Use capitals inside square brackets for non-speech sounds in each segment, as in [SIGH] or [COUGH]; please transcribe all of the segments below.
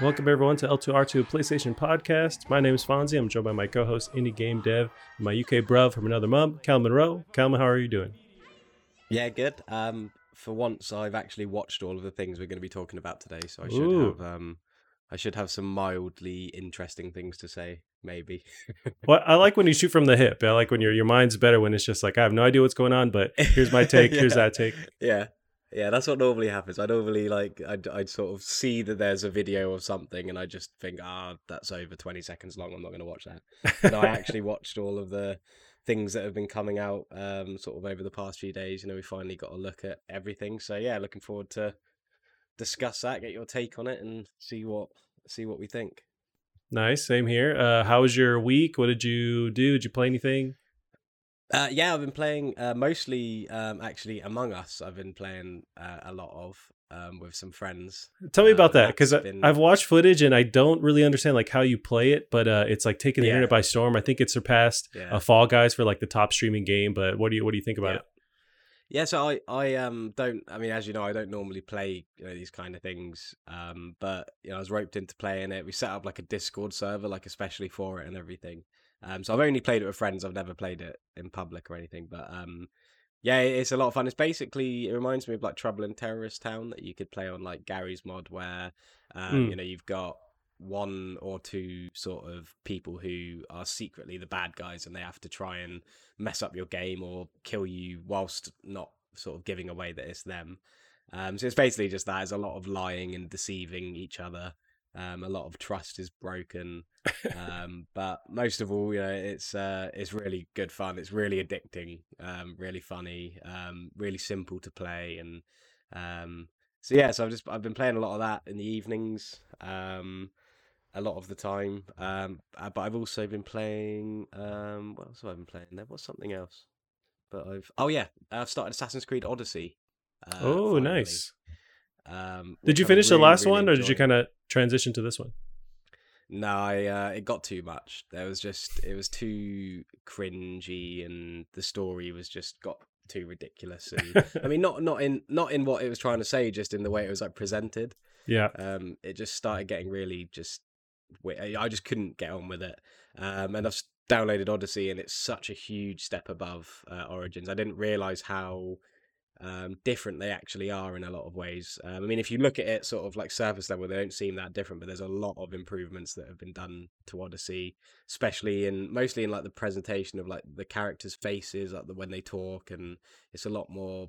Welcome everyone to L2R2 PlayStation Podcast. My name is Fonzie. I'm joined by my co-host, indie game dev, and my UK bruv from another mum, Cal Monroe. Calvin, how are you doing? Yeah, good. Um, for once, I've actually watched all of the things we're going to be talking about today, so I should Ooh. have um, I should have some mildly interesting things to say, maybe. [LAUGHS] Well, I like when you shoot from the hip. I like when your your mind's better when it's just like I have no idea what's going on, but here's my [LAUGHS] take, here's that take. yeah, yeah, that's what normally happens. I normally like I'd, I'd sort of see that there's a video of something, and I just think, ah, that's over twenty seconds long. I'm not going to watch that. And I [LAUGHS] actually watched all of the things that have been coming out um sort of over the past few days you know we finally got a look at everything so yeah looking forward to discuss that get your take on it and see what see what we think nice, same here. Uh, how was your week? What did you do? Did you play anything? Uh yeah i've been playing uh mostly um actually among us i've been playing uh, a lot of um with some friends Tell me about that because been- I've watched footage and I don't really understand like how you play it, but uh, it's like taking the Yeah. internet by storm. I think it surpassed yeah uh, Fall Guys for like the top streaming game. But what do you what do you think about Yeah. it? Yeah, so I I um don't I mean as you know I don't normally play you know these kind of things um but you know I was roped into playing it. We set up like a Discord server like especially for it and everything. Um so I've only played it with friends. I've never played it in public or anything, but um yeah, it's a lot of fun. It's basically it reminds me of like Trouble in Terrorist Town that you could play on like Garry's Mod where um Mm. you know you've got one or two sort of people who are secretly the bad guys and they have to try and mess up your game or kill you whilst not sort of giving away that it's them. Um, so it's basically just that. It's a lot of lying and deceiving each other. Um, a lot of trust is broken. [LAUGHS] Um, but most of all, you know, it's uh, it's really good fun. It's really addicting. Um, really funny. Um, really simple to play. And um, so yeah, so I've just I've been playing a lot of that in the evenings. Um, a lot of the time. Um, uh, but I've also been playing. Um, what else have I been playing? There was something else. But I've oh yeah, I've started Assassin's Creed Odyssey. Uh, oh, finally. nice. Um, Did you finish the last really one, or did you kind of transition to this one? No, I, uh, it got too much. There was just it was too cringy, and the story was just got too ridiculous. And I mean, not not in not in what it was trying to say, just in the way it was like presented. Yeah. Um, it just started getting really just. I just couldn't get on with it. Um, and I've downloaded Odyssey, and it's such a huge step above uh, Origins. I didn't realize how um, different they actually are in a lot of ways. Um, I mean, if you look at it sort of like surface level, they don't seem that different, but there's a lot of improvements that have been done to Odyssey, especially in mostly in like the presentation of like the characters' faces, like the when they talk, and it's a lot more.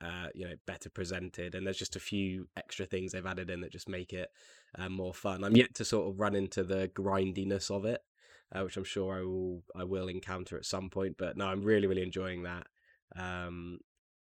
Uh, you know, better presented, and there's just a few extra things they've added in that just make it uh, more fun. I'm yet to sort of run into the grindiness of it, uh, which I'm sure I will I will encounter at some point. But no, I'm really really enjoying that. Um,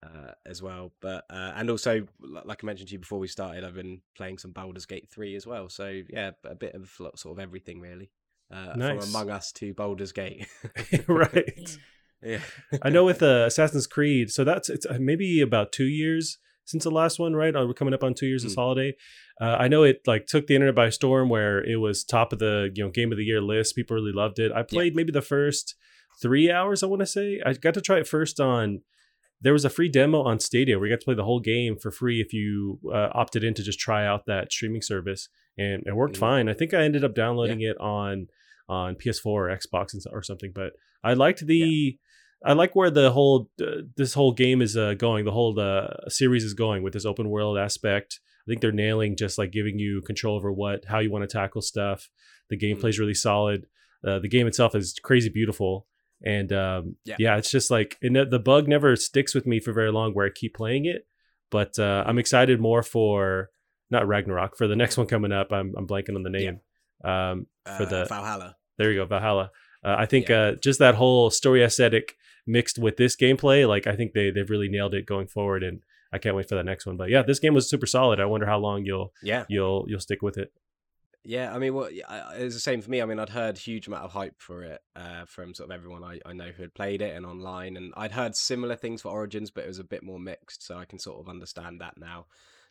uh, as well. But uh, and also, like I mentioned to you before we started, I've been playing some Baldur's Gate three as well. So yeah, a bit of sort of everything really. Uh, Nice. From Among Us to Baldur's Gate. [LAUGHS] right. [LAUGHS] Yeah. I know with [LAUGHS] uh, Assassin's Creed, so that's it's uh, maybe about two years since the last one, right? We're coming up on two years this Hmm. holiday. Uh, I know it like took the internet by storm, where it was top of the you know game of the year list. People really loved it. I played maybe the first three hours. I want to say I got to try it first on. There was a free demo on Stadia where you got to play the whole game for free if you uh, opted in to just try out that streaming service, and it worked Mhm. fine. I think I ended up downloading it on on PS4 or Xbox or something, but I liked the. I like where the whole uh, this whole game is uh, going. The whole uh, series is going with this open world aspect. I think they're nailing just like giving you control over what how you want to tackle stuff. The gameplay is really solid. Uh, the game itself is crazy beautiful, and um, yeah. Yeah. it's just like and the- bug never sticks with me for very long where I keep playing it. But uh, I'm excited more for not Ragnarok for the next one coming up. I'm I'm blanking on the name. Um, for Uh, the Valhalla. there you go, Valhalla. Uh, I think Yeah. uh, just that whole story aesthetic mixed with this gameplay, like I think they they've really nailed it going forward, and I can't wait for that next one. But yeah, this game was super solid. I wonder how long you'll Yeah. you'll you'll stick with it. Yeah, I mean, well, yeah, I- it's the same for me. I mean, I'd heard huge amount of hype for it uh, from sort of everyone I, I know who had played it and online, and I'd heard similar things for Origins, but it was a bit more mixed, so I can sort of understand that now.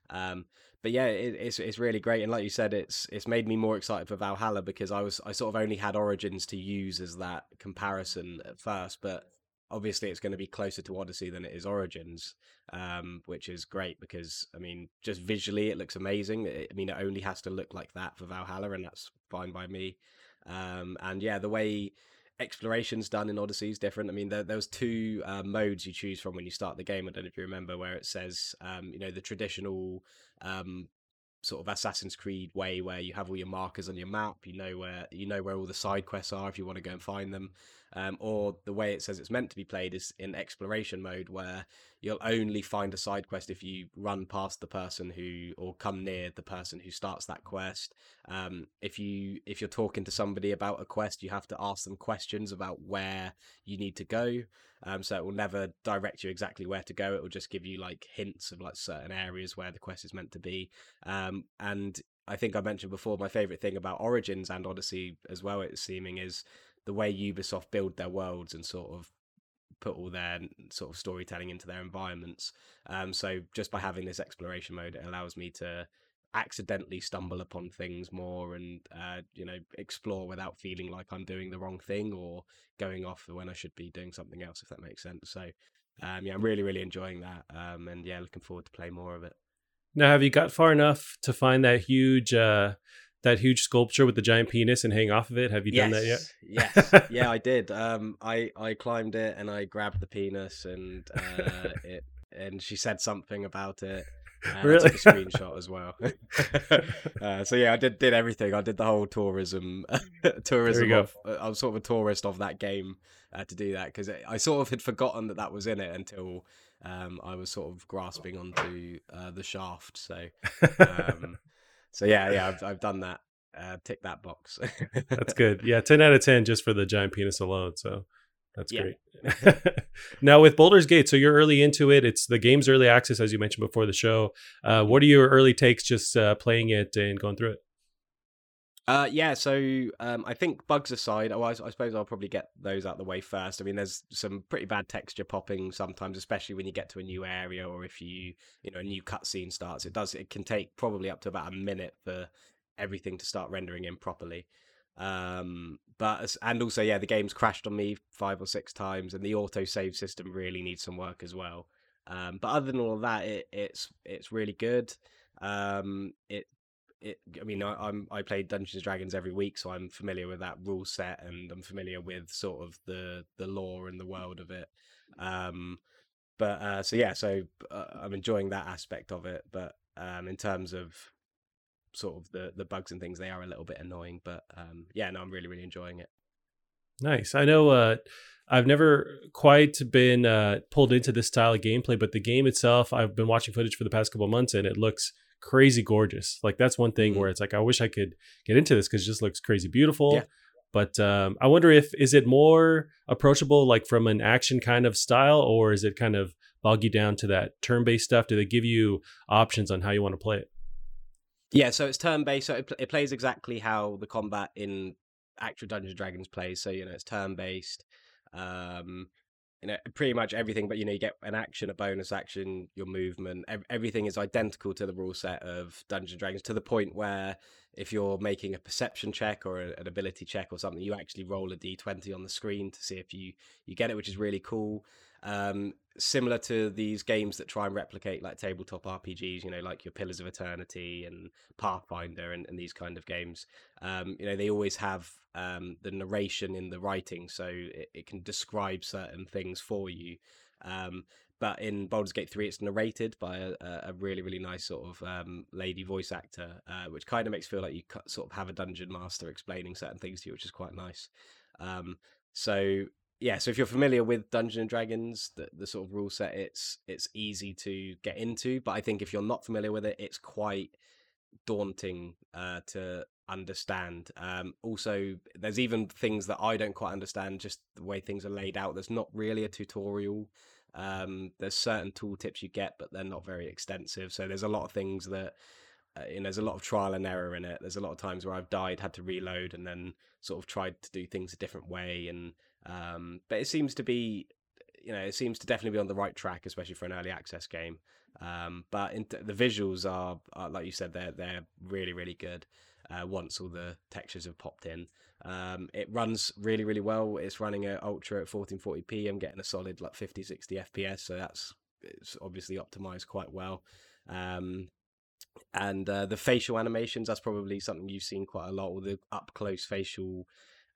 Um, but yeah, it, it's it's really great, and like you said, it's it's made me more excited for Valhalla because I was I sort of only had Origins to use as that comparison at first, but obviously it's going to be closer to Odyssey than it is Origins, um, which is great because I mean, just visually it looks amazing. It, I mean, it only has to look like that for Valhalla, and that's fine by me. Um, and yeah, the way exploration's done in Odyssey is different. I mean, there, was two uh, modes you choose from when you start the game. I don't know if you remember where it says, um, you know, the traditional um, sort of Assassin's Creed way where you have all your markers on your map, you know where you know where all the side quests are if you want to go and find them. Um, or the way it says it's meant to be played is in exploration mode where you'll only find a side quest if you run past the person who or come near the person who starts that quest. Um, if you if you're talking to somebody about a quest, you have to ask them questions about where you need to go. Um, so it will never direct you exactly where to go. It will just give you like hints of like certain areas where the quest is meant to be. Um, and I think I mentioned before my favorite thing about Origins and Odyssey as well. It's seeming is the way Ubisoft build their worlds and sort of put all their sort of storytelling into their environments. Um, so just by having this exploration mode, it allows me to accidentally stumble upon things more and uh, you know explore without feeling like I'm doing the wrong thing or going off when I should be doing something else if that makes sense so um, yeah I'm really really enjoying that um, and yeah looking forward to play more of it now have you got far enough to find that huge uh, that huge sculpture with the giant penis and hang off of it have you yes, done that yet yes [LAUGHS] yeah I did um, I I climbed it and I grabbed the penis and uh, it and she said something about it uh, really? I took a screenshot as well. [LAUGHS] uh, so yeah, I did did everything. I did the whole tourism [LAUGHS] tourism. Of, uh, I was sort of a tourist of that game uh, to do that because I sort of had forgotten that that was in it until um, I was sort of grasping onto uh, the shaft. So um, so yeah, yeah, I've [LAUGHS] I've done that. Uh, tick that box. That's good. Yeah, ten out of ten just for the giant penis alone. So that's yeah. great. [LAUGHS] now with Baldur's Gate, so you're early into it. It's the game's early access, as you mentioned before the show. Uh, what are your early takes, just uh, playing it and going through it? Uh, yeah, so um, I think bugs aside, oh, I, I, suppose I'll probably get those out the way first. I mean, there's some pretty bad texture popping sometimes, especially when you get to a new area or if you, you know, a new cutscene starts. It does. It can take probably up to about a minute for everything to start rendering in properly. Um, but and also, yeah, the game's crashed on me five or six times, and the auto save system really needs some work as well. Um, but other than all of that, it, it's it's really good. Um, it it, I mean, I, am I play Dungeons and Dragons every week, so I'm familiar with that rule set, and I'm familiar with sort of the the lore and the world of it. Um, but uh, so yeah, so uh, I'm enjoying that aspect of it. But um, in terms of sort of the the bugs and things they are a little bit annoying but um yeah no i'm really really enjoying it nice i know uh i've never quite been uh pulled into this style of gameplay but the game itself i've been watching footage for the past couple months and it looks crazy gorgeous like that's one thing mm-hmm. where it's like i wish i could get into this because it just looks crazy beautiful yeah. but um i wonder if is it more approachable like from an action kind of style or is it kind of bog you down to that turn-based stuff do they give you options on how you want to play it yeah, so it's turn based. So it, it plays exactly how the combat in actual Dungeons and Dragons plays. So you know, it's turn based. Um, you know, pretty much everything. But you know, you get an action, a bonus action, your movement. Ev- everything is identical to the rule set of Dungeons and Dragons to the point where if you're making a perception check or a, an ability check or something, you actually roll a d20 on the screen to see if you you get it, which is really cool. Um, similar to these games that try and replicate like tabletop RPGs, you know, like your Pillars of Eternity and Pathfinder and, and these kind of games. Um, you know, they always have um, the narration in the writing, so it, it can describe certain things for you. Um, but in Baldur's Gate 3, it's narrated by a, a really, really nice sort of um, lady voice actor, uh, which kind of makes feel like you sort of have a dungeon master explaining certain things to you, which is quite nice. Um, so yeah, so if you're familiar with Dungeons and Dragons, the, the sort of rule set, it's it's easy to get into. But I think if you're not familiar with it, it's quite daunting uh, to understand. Um, also, there's even things that I don't quite understand, just the way things are laid out. There's not really a tutorial. Um, there's certain tooltips you get, but they're not very extensive. So there's a lot of things that uh, you know, there's a lot of trial and error in it. There's a lot of times where I've died, had to reload, and then sort of tried to do things a different way. And um, but it seems to be, you know, it seems to definitely be on the right track, especially for an early access game. Um, but the visuals are, are, like you said, they're they're really really good. uh, once all the textures have popped in. Um, it runs really, really well. It's running at ultra at 1440p. I'm getting a solid like 50, 60 FPS, so that's it's obviously optimized quite well. Um, and uh, the facial animations, that's probably something you've seen quite a lot. All the up close facial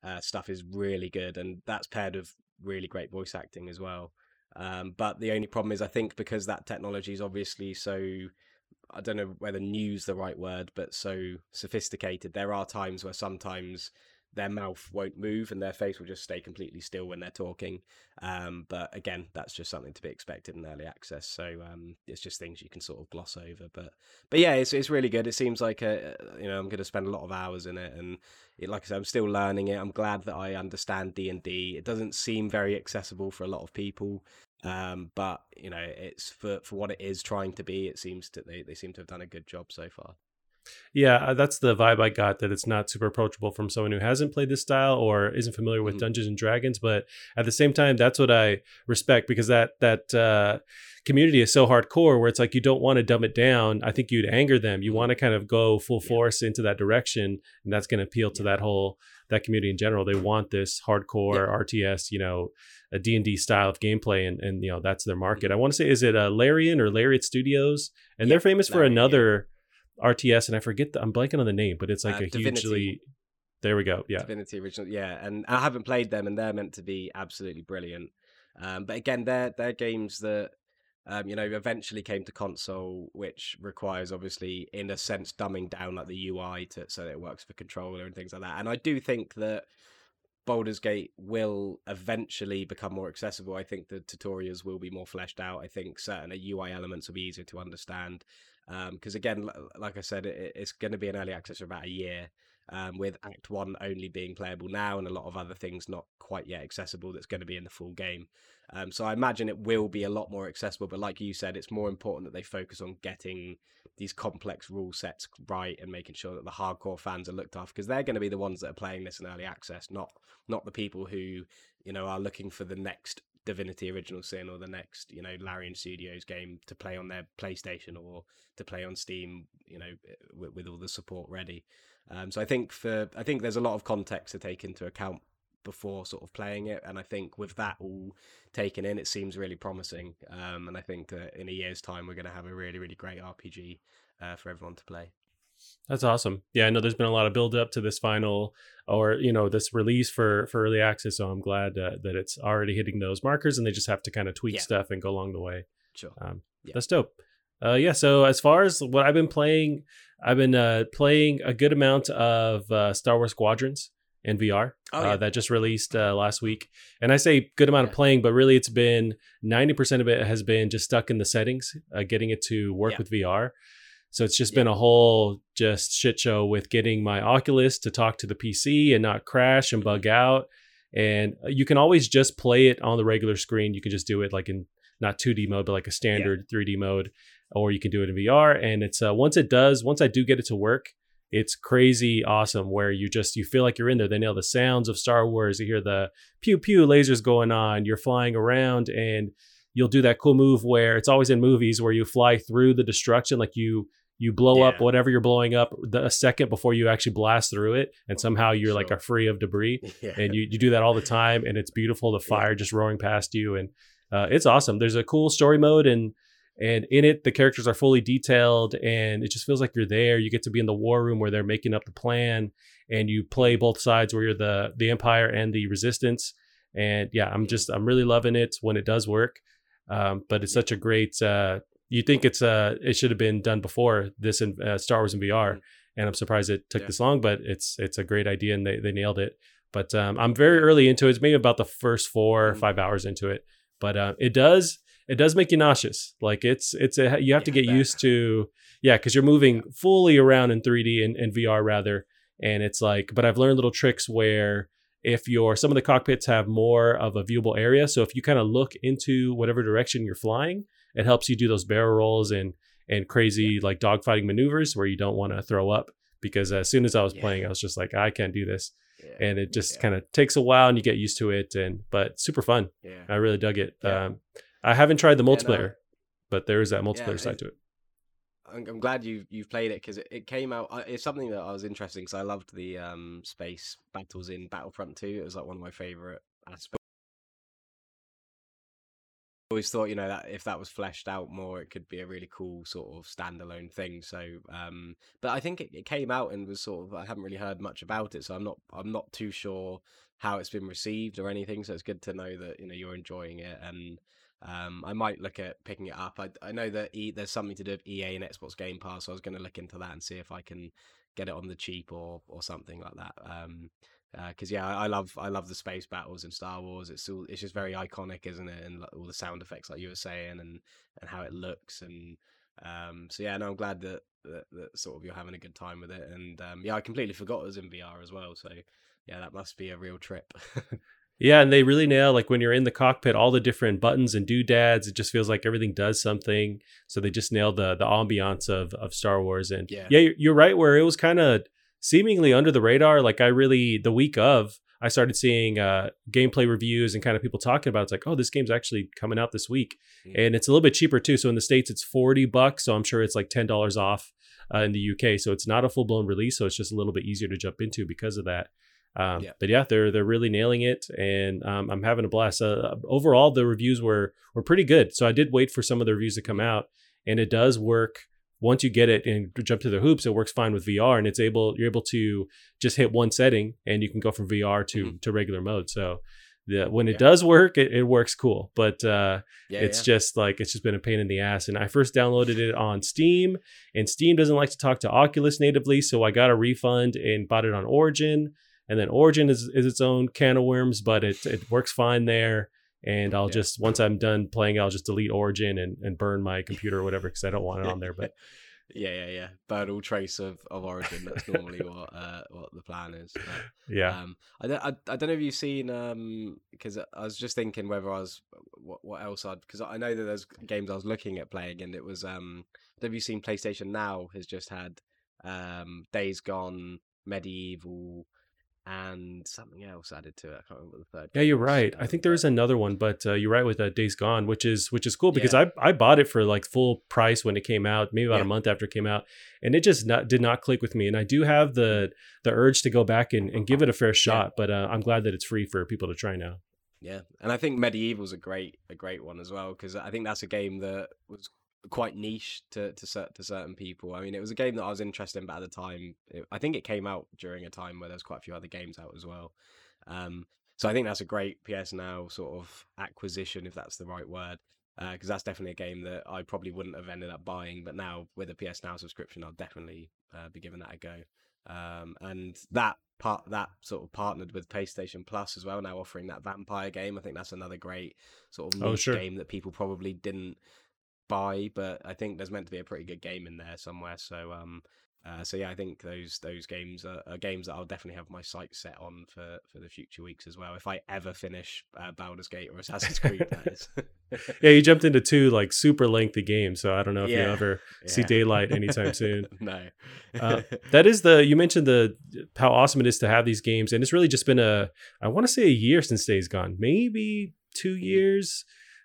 uh, stuff is really good, and that's paired with really great voice acting as well. Um, but the only problem is, I think because that technology is obviously so I don't know whether new's the right word, but so sophisticated. There are times where sometimes their mouth won't move and their face will just stay completely still when they're talking. Um, but again, that's just something to be expected in early access. So um, it's just things you can sort of gloss over. But but yeah, it's it's really good. It seems like a, you know I'm going to spend a lot of hours in it, and it, like I said, I'm still learning it. I'm glad that I understand D and D. It doesn't seem very accessible for a lot of people. Um, but you know, it's for for what it is trying to be. It seems to they, they seem to have done a good job so far. Yeah, uh, that's the vibe I got that it's not super approachable from someone who hasn't played this style or isn't familiar with mm-hmm. Dungeons and Dragons. But at the same time, that's what I respect because that that uh, community is so hardcore where it's like you don't want to dumb it down. I think you'd anger them. You mm-hmm. want to kind of go full force into that direction, and that's going to appeal to that whole that community in general. They want this hardcore yeah. RTS, you know, a D and D style of gameplay, and and you know that's their market. Mm-hmm. I want to say, is it uh, Larian or Lariat Studios? And yeah, they're famous for another. RTS, and I forget the, I'm blanking on the name, but it's like uh, a Divinity. hugely. There we go. Yeah, Divinity original. Yeah, and I haven't played them, and they're meant to be absolutely brilliant. Um, but again, they're they're games that um, you know eventually came to console, which requires obviously, in a sense, dumbing down like the UI to so that it works for controller and things like that. And I do think that Baldur's Gate will eventually become more accessible. I think the tutorials will be more fleshed out. I think certain UI elements will be easier to understand. Because um, again, like I said, it, it's going to be an early access for about a year, um, with Act One only being playable now, and a lot of other things not quite yet accessible. That's going to be in the full game. Um, so I imagine it will be a lot more accessible. But like you said, it's more important that they focus on getting these complex rule sets right and making sure that the hardcore fans are looked after because they're going to be the ones that are playing this in early access, not not the people who you know are looking for the next Divinity Original Sin or the next, you know, Larian Studios game to play on their PlayStation or to play on Steam, you know, with, with all the support ready. Um, so I think for I think there's a lot of context to take into account before sort of playing it, and I think with that all taken in, it seems really promising. Um, and I think uh, in a year's time, we're going to have a really really great RPG uh, for everyone to play. That's awesome. Yeah, I know there's been a lot of build up to this final or you know this release for for early access, so I'm glad uh, that it's already hitting those markers, and they just have to kind of tweak yeah. stuff and go along the way. Sure, um, yeah. that's dope. Uh, yeah. So as far as what I've been playing, I've been uh, playing a good amount of uh, Star Wars Squadrons in VR oh, uh, that just released uh, last week. And I say good amount yeah. of playing, but really it's been 90% of it has been just stuck in the settings, uh, getting it to work yeah. with VR. So it's just been a whole just shit show with getting my Oculus to talk to the PC and not crash and bug out. And you can always just play it on the regular screen. You can just do it like in not 2D mode, but like a standard 3D mode, or you can do it in VR. And it's uh, once it does, once I do get it to work, it's crazy awesome where you just you feel like you're in there they nail the sounds of star wars you hear the pew pew lasers going on you're flying around and you'll do that cool move where it's always in movies where you fly through the destruction like you you blow yeah. up whatever you're blowing up the, a second before you actually blast through it and somehow you're like are free of debris [LAUGHS] yeah. and you, you do that all the time and it's beautiful the fire yeah. just roaring past you and uh, it's awesome there's a cool story mode and and in it the characters are fully detailed and it just feels like you're there you get to be in the war room where they're making up the plan and you play both sides where you're the the empire and the resistance and yeah i'm just i'm really loving it when it does work um, but it's such a great uh, you think it's uh it should have been done before this in uh, star wars in vr mm-hmm. and i'm surprised it took yeah. this long but it's it's a great idea and they, they nailed it but um, i'm very early into it it's maybe about the first 4 or mm-hmm. five hours into it but uh, it does it does make you nauseous. Like it's it's a you have yeah, to get used to yeah because you're moving fully around in 3D and, and VR rather, and it's like but I've learned little tricks where if you're some of the cockpits have more of a viewable area, so if you kind of look into whatever direction you're flying, it helps you do those barrel rolls and and crazy like dogfighting maneuvers where you don't want to throw up because as soon as I was yeah. playing, I was just like I can't do this. Yeah. and it just yeah. kind of takes a while and you get used to it and but super fun yeah i really dug it um I haven't tried the multiplayer, but there is that multiplayer side to it. I'm, I'm glad you you've played it because it, it came out. It's something that I was interested because I loved the um space battles in Battlefront 2. It was like one of my favorite aspects always thought, you know, that if that was fleshed out more, it could be a really cool sort of standalone thing. So, um, but I think it, it came out and was sort of I haven't really heard much about it, so I'm not I'm not too sure how it's been received or anything. So it's good to know that you know you're enjoying it, and um, I might look at picking it up. I I know that e, there's something to do with EA and Xbox Game Pass, so I was going to look into that and see if I can get it on the cheap or or something like that. Um, because uh, yeah, I, I, love I love the space battles in Star Wars. It's all it's just very iconic, isn't it? And like, all the sound effects, like you were saying, and and how it looks, and um, so yeah, no, I'm glad that, that, that sort of you're having a good time with it, and um, yeah, I completely forgot it was in VR as well. So yeah, that must be a real trip. [LAUGHS] yeah, and they really nail like when you're in the cockpit, all the different buttons and doodads. It just feels like everything does something. So they just nailed the the ambiance of of Star Wars, and yeah, yeah you're right. Where it was kind of seemingly under the radar. Like I really the week of I started seeing uh, gameplay reviews and kind of people talking about it. it's like, oh, this game's actually coming out this week, mm-hmm. and it's a little bit cheaper too. So in the states, it's forty bucks. So I'm sure it's like ten dollars off uh, in the UK. So it's not a full blown release. So it's just a little bit easier to jump into because of that. Um, yeah. But yeah, they're they're really nailing it, and um, I'm having a blast. Uh, overall, the reviews were were pretty good. So I did wait for some of the reviews to come out, and it does work once you get it and jump to the hoops, it works fine with VR, and it's able you're able to just hit one setting, and you can go from VR to mm-hmm. to regular mode. So the, when it yeah. does work, it, it, works cool. But uh, yeah, it's yeah. just like it's just been a pain in the ass. And I first downloaded it on Steam, and Steam doesn't like to talk to Oculus natively, so I got a refund and bought it on Origin. And then Origin is, is its own can of worms, but it it works fine there and I'll yeah. just once I'm done playing, I'll just delete Origin and, and burn my computer or whatever because I don't want it on there. But [LAUGHS] yeah, yeah, yeah, burn all trace of, of Origin. That's normally what [LAUGHS] uh, what the plan is. But, yeah. Um, I, don't, I, I don't know if you've seen um because I was just thinking whether I was what what else I'd because I know that there's games I was looking at playing and it was um have you seen PlayStation Now has just had um Days Gone, MediEvil and something else added to it. I can't remember the third. Yeah, you're right. I think there is another one, but uh, you're right with uh, Days Gone, which is which is cool because yeah. I I bought it for like full price when it came out, maybe about yeah. a month after it came out, and it just not, did not click with me. And I do have the the urge to go back and, and give it a fair shot, yeah. but uh, I'm glad that it's free for people to try now. Yeah, and I think MediEvil's a great a great one as well because I think that's a game that was quite niche to to, to certain people. I mean, it was a game that I was interested in, but at the time, it, I think it came out during a time where there's quite a few other games out as well. Um, so I think that's a great PS Now sort of acquisition, if that's the right word, because uh, that's definitely a game that I probably wouldn't have ended up buying, but now with a PS Now subscription, I'll definitely uh, be giving that a go. Um, and that part that sort of partnered with PlayStation Plus as well, now offering that vampire game. I think that's another great sort of niche oh, sure. game that people probably didn't buy, but I think there's meant to be a pretty good game in there somewhere. So um, uh, so yeah, I think those those games are, are, games that I'll definitely have my sights set on for, for the future weeks as well. If I ever finish uh, Baldur's Gate or Assassin's Creed, that is. [LAUGHS] yeah, you jumped into two like super lengthy games, so I don't know if yeah. you ever yeah. see daylight anytime [LAUGHS] soon. no, uh, that is the you mentioned the how awesome it is to have these games, and it's really just been a I want to say a year since Days Gone, maybe two mm-hmm. years.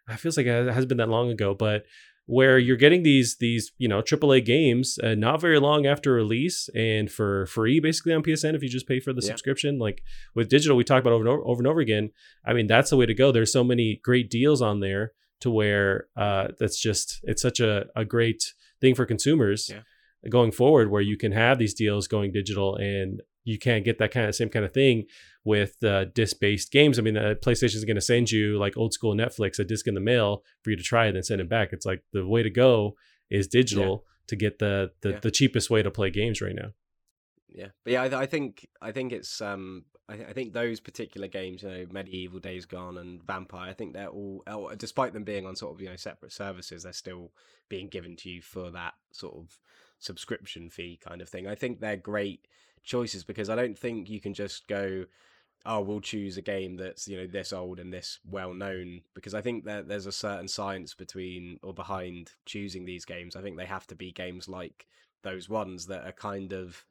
It feels like it hasn't been that long ago, but where you're getting these these you know AAA games uh, not very long after release and for free basically on PSN if you just pay for the yeah. subscription. Like with digital, we talk about over and over, over and over again. I mean, that's the way to go. There's so many great deals on there to where uh, that's just it's such a, a great thing for consumers. Yeah. Going forward, where you can have these deals going digital and you can't get that kind of same kind of thing with uh, disc-based games. I mean, the PlayStation is going to send you like old school Netflix a disc in the mail for you to try it and send it back. It's like the way to go is digital yeah. to get the the, yeah. the, cheapest way to play games right now. Yeah, but yeah, I, I think I think it's um I, th- I, think those particular games, you know, MediEvil, Days Gone, and Vampyr, I think they're all, despite them being on sort of you know separate services, they're still being given to you for that sort of subscription fee kind of thing. I think they're great choices because I don't think you can just go, oh, we'll choose a game that's you know this old and this well known because I think that there's a certain science between or behind choosing these games. I think they have to be games like those ones that are kind of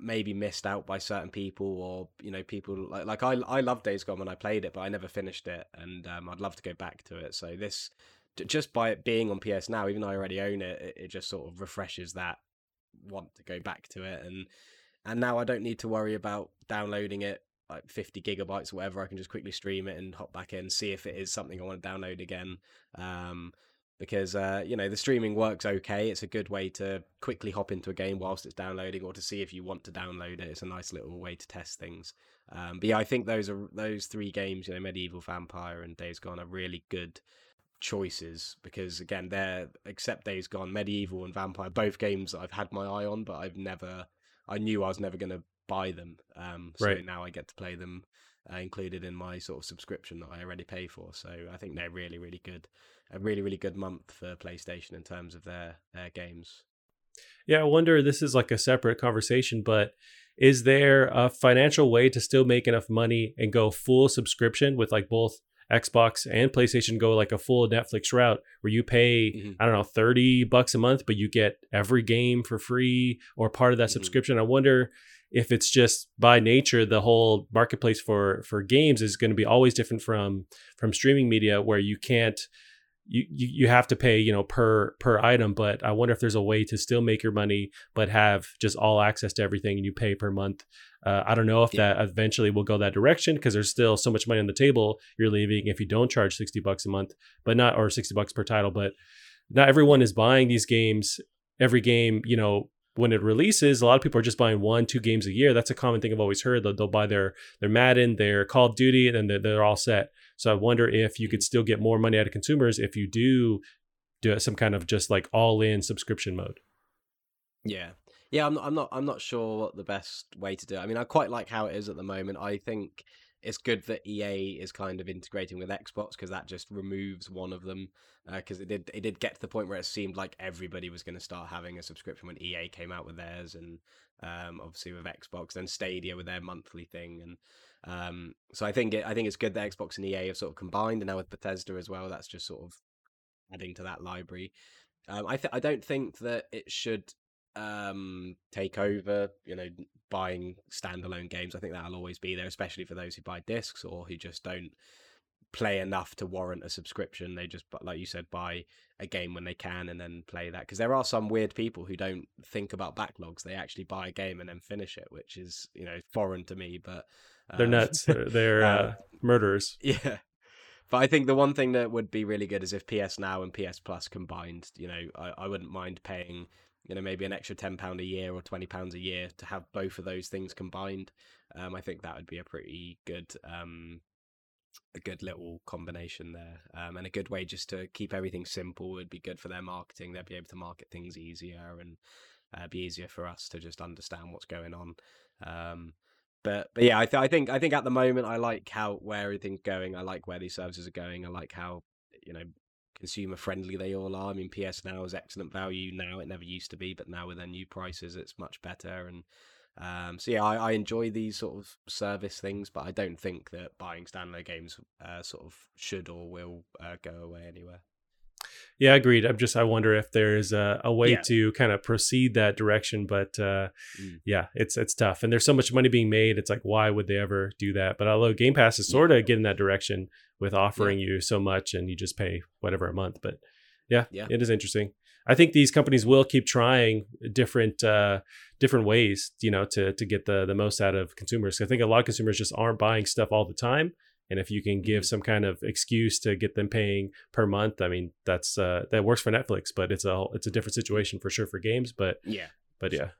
maybe missed out by certain people or you know people like like I I love Days Gone when I played it but I never finished it and um, I'd love to go back to it so this just by it being on PS now, even though I already own it, it, it just sort of refreshes that want to go back to it and and now I don't need to worry about downloading it like 50 gigabytes or whatever. I can just quickly stream it and hop back in, see if it is something I want to download again. Um, because uh, you know the streaming works okay. It's a good way to quickly hop into a game whilst it's downloading, or to see if you want to download it. It's a nice little way to test things. Um, but yeah, I think those are those three games, you know, MediEvil Vampyr and Days Gone, are really good choices because again, they're except Days Gone, MediEvil and Vampyr, both games I've had my eye on, but I've never, I knew I was never going to buy them. Um, so Right. now I get to play them uh, included in my sort of subscription that I already pay for. So I think they're really, really good. A really, really good month for PlayStation in terms of their their games. Yeah, I wonder. This is like a separate conversation, but is there a financial way to still make enough money and go full subscription with like both Xbox and PlayStation go like a full Netflix route where you pay Mhm. I don't know 30 bucks a month but you get every game for free or part of that Mhm. subscription. I wonder if it's just by nature the whole marketplace for for games is going to be always different from from streaming media where you can't you, you you have to pay you know per per item but i wonder if there's a way to still make your money but have just all access to everything and you pay per month. Uh, i don't know if Yeah. that eventually will go that direction because there's still so much money on the table you're leaving if you don't charge 60 bucks a month but not or 60 bucks per title but not everyone is buying these games every game you know when it releases a lot of people are just buying one two games a year. That's a common thing i've always heard they'll, they'll buy their their madden their call of duty and then they're, they're all set so I wonder if you could still get more money out of consumers if you do do some kind of just like all in subscription mode. Yeah, yeah. I'm not. I'm not. I'm not sure what the best way to do. it. I mean, I quite like how it is at the moment. I think it's good that EA is kind of integrating with Xbox because that just removes one of them. Because it did. It did get to the point where it seemed like everybody was going to start having a subscription when EA came out with theirs, and um, obviously with Xbox, then Stadia with their monthly thing, and um, so I think it, I think it's good that Xbox and EA have sort of combined, and now with Bethesda as well, that's just sort of adding to that library. Um, I th- I don't think that it should um, take over. You know, buying standalone games. I think that'll always be there, especially for those who buy discs or who just don't play enough to warrant a subscription. They just, like you said, buy a game when they can and then play that. Because there are some weird people who don't think about backlogs. They actually buy a game and then finish it, which is you know foreign to me. But They're um, nuts. They're, they're [LAUGHS] uh, uh, murderers. yeah. But I think the one thing that would be really good is if PS Now and PS Plus combined, you know, I, I wouldn't mind paying, you know, maybe an extra £10 a year or £20 a year to have both of those things combined. Um, I think that would be a pretty good, um, a good little combination there. Um, and a good way just to keep everything simple would be good for their marketing. They'd be able to market things easier and uh, be easier for us to just understand what's going on. Um, but but yeah, I, th- I think I think at the moment I like how where everything's going. I like where these services are going. I like how you know consumer friendly they all are. I mean, PS Now is excellent value now. It never used to be, but now with their new prices, it's much better. And um, so yeah, I, I enjoy these sort of service things, but I don't think that buying standalone games uh, sort of should or will uh, go away anywhere. Yeah, agreed. I'm just I wonder if there is a, a way Yeah. to kind of proceed that direction, but uh, Mm. yeah, it's it's tough, and there's so much money being made. It's like why would they ever do that? But although Game Pass is sort of getting that direction with offering you so much, and you just pay whatever a month. But yeah, Yeah. it is interesting. I think these companies will keep trying different uh, different ways, you know, to to get the the most out of consumers. I think a lot of consumers just aren't buying stuff all the time, and if you can give some kind of excuse to get them paying per month, I mean, that's uh, that works for Netflix, but it's a it's a different situation for sure for games. But Yeah. but yeah,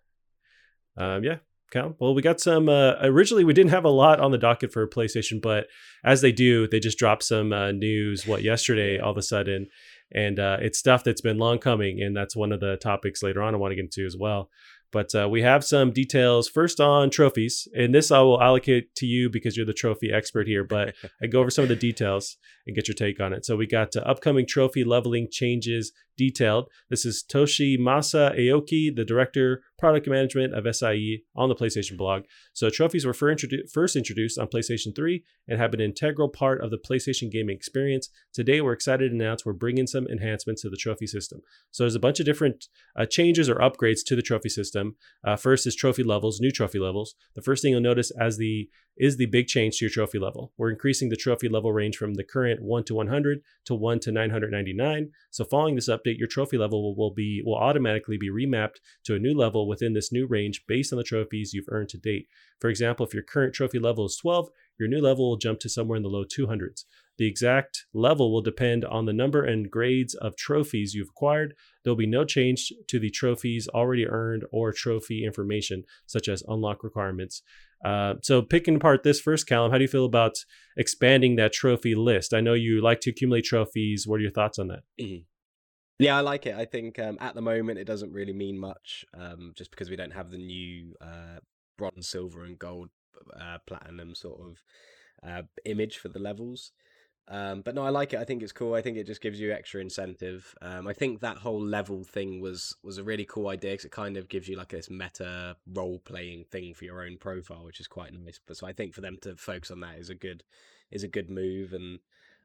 um, yeah. Cal. Well, we got some. Uh, originally, we didn't have a lot on the docket for PlayStation, but as they do, they just dropped some uh, news. What yesterday, all of a sudden, and uh, it's stuff that's been long coming, and that's one of the topics later on I want to get into as well. But uh, we have some details first on trophies, and this I will allocate to you because you're the trophy expert here. But [LAUGHS] I go over some of the details and get your take on it. So we got uh, upcoming trophy leveling changes detailed. This is Toshimasa Aoki, the director, product management of SIE on the PlayStation blog. So trophies were first introduced on PlayStation 3 and have been an integral part of the PlayStation gaming experience. Today, we're excited to announce we're bringing some enhancements to the trophy system. So there's a bunch of different uh, changes or upgrades to the trophy system. Uh, first is trophy levels, new trophy levels. The first thing you'll notice as the is the big change to your trophy level. We're increasing the trophy level range from the current 1 to 100 to 1 to 999. So following this update, your trophy level will, be will automatically be remapped to a new level within this new range based on the trophies you've earned to date. For example, if your current trophy level is 12, your new level will jump to somewhere in the low 200s. The exact level will depend on the number and grades of trophies you've acquired. There will be no change to the trophies already earned or trophy information, such as unlock requirements. Uh, so, picking apart this first, Callum, how do you feel about expanding that trophy list? I know you like to accumulate trophies. What are your thoughts on that? Mm-hmm. Yeah, I like it. I think um, at the moment it doesn't really mean much, um, just because we don't have the new uh, bronze, silver, and gold, uh, platinum sort of uh, image for the levels. Um, but no, I like it. I think it's cool. I think it just gives you extra incentive. Um, I think that whole level thing was was a really cool idea because it kind of gives you like this meta role playing thing for your own profile, which is quite nice. But so I think for them to focus on that is a good is a good move. And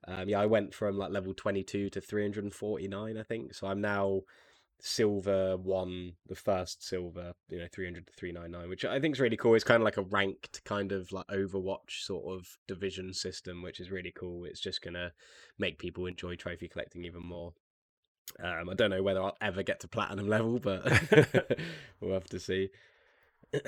um, yeah, I went from like level twenty two to three hundred and forty nine. I think so. I'm now silver one, the first silver, you know, 300 to 399, which I think is really cool. It's kind of like a ranked kind of like Overwatch sort of division system, which is really cool. It's just going to make people enjoy trophy collecting even more. Um, I don't know whether I'll ever get to platinum [LAUGHS] level, but [LAUGHS] we'll have to see.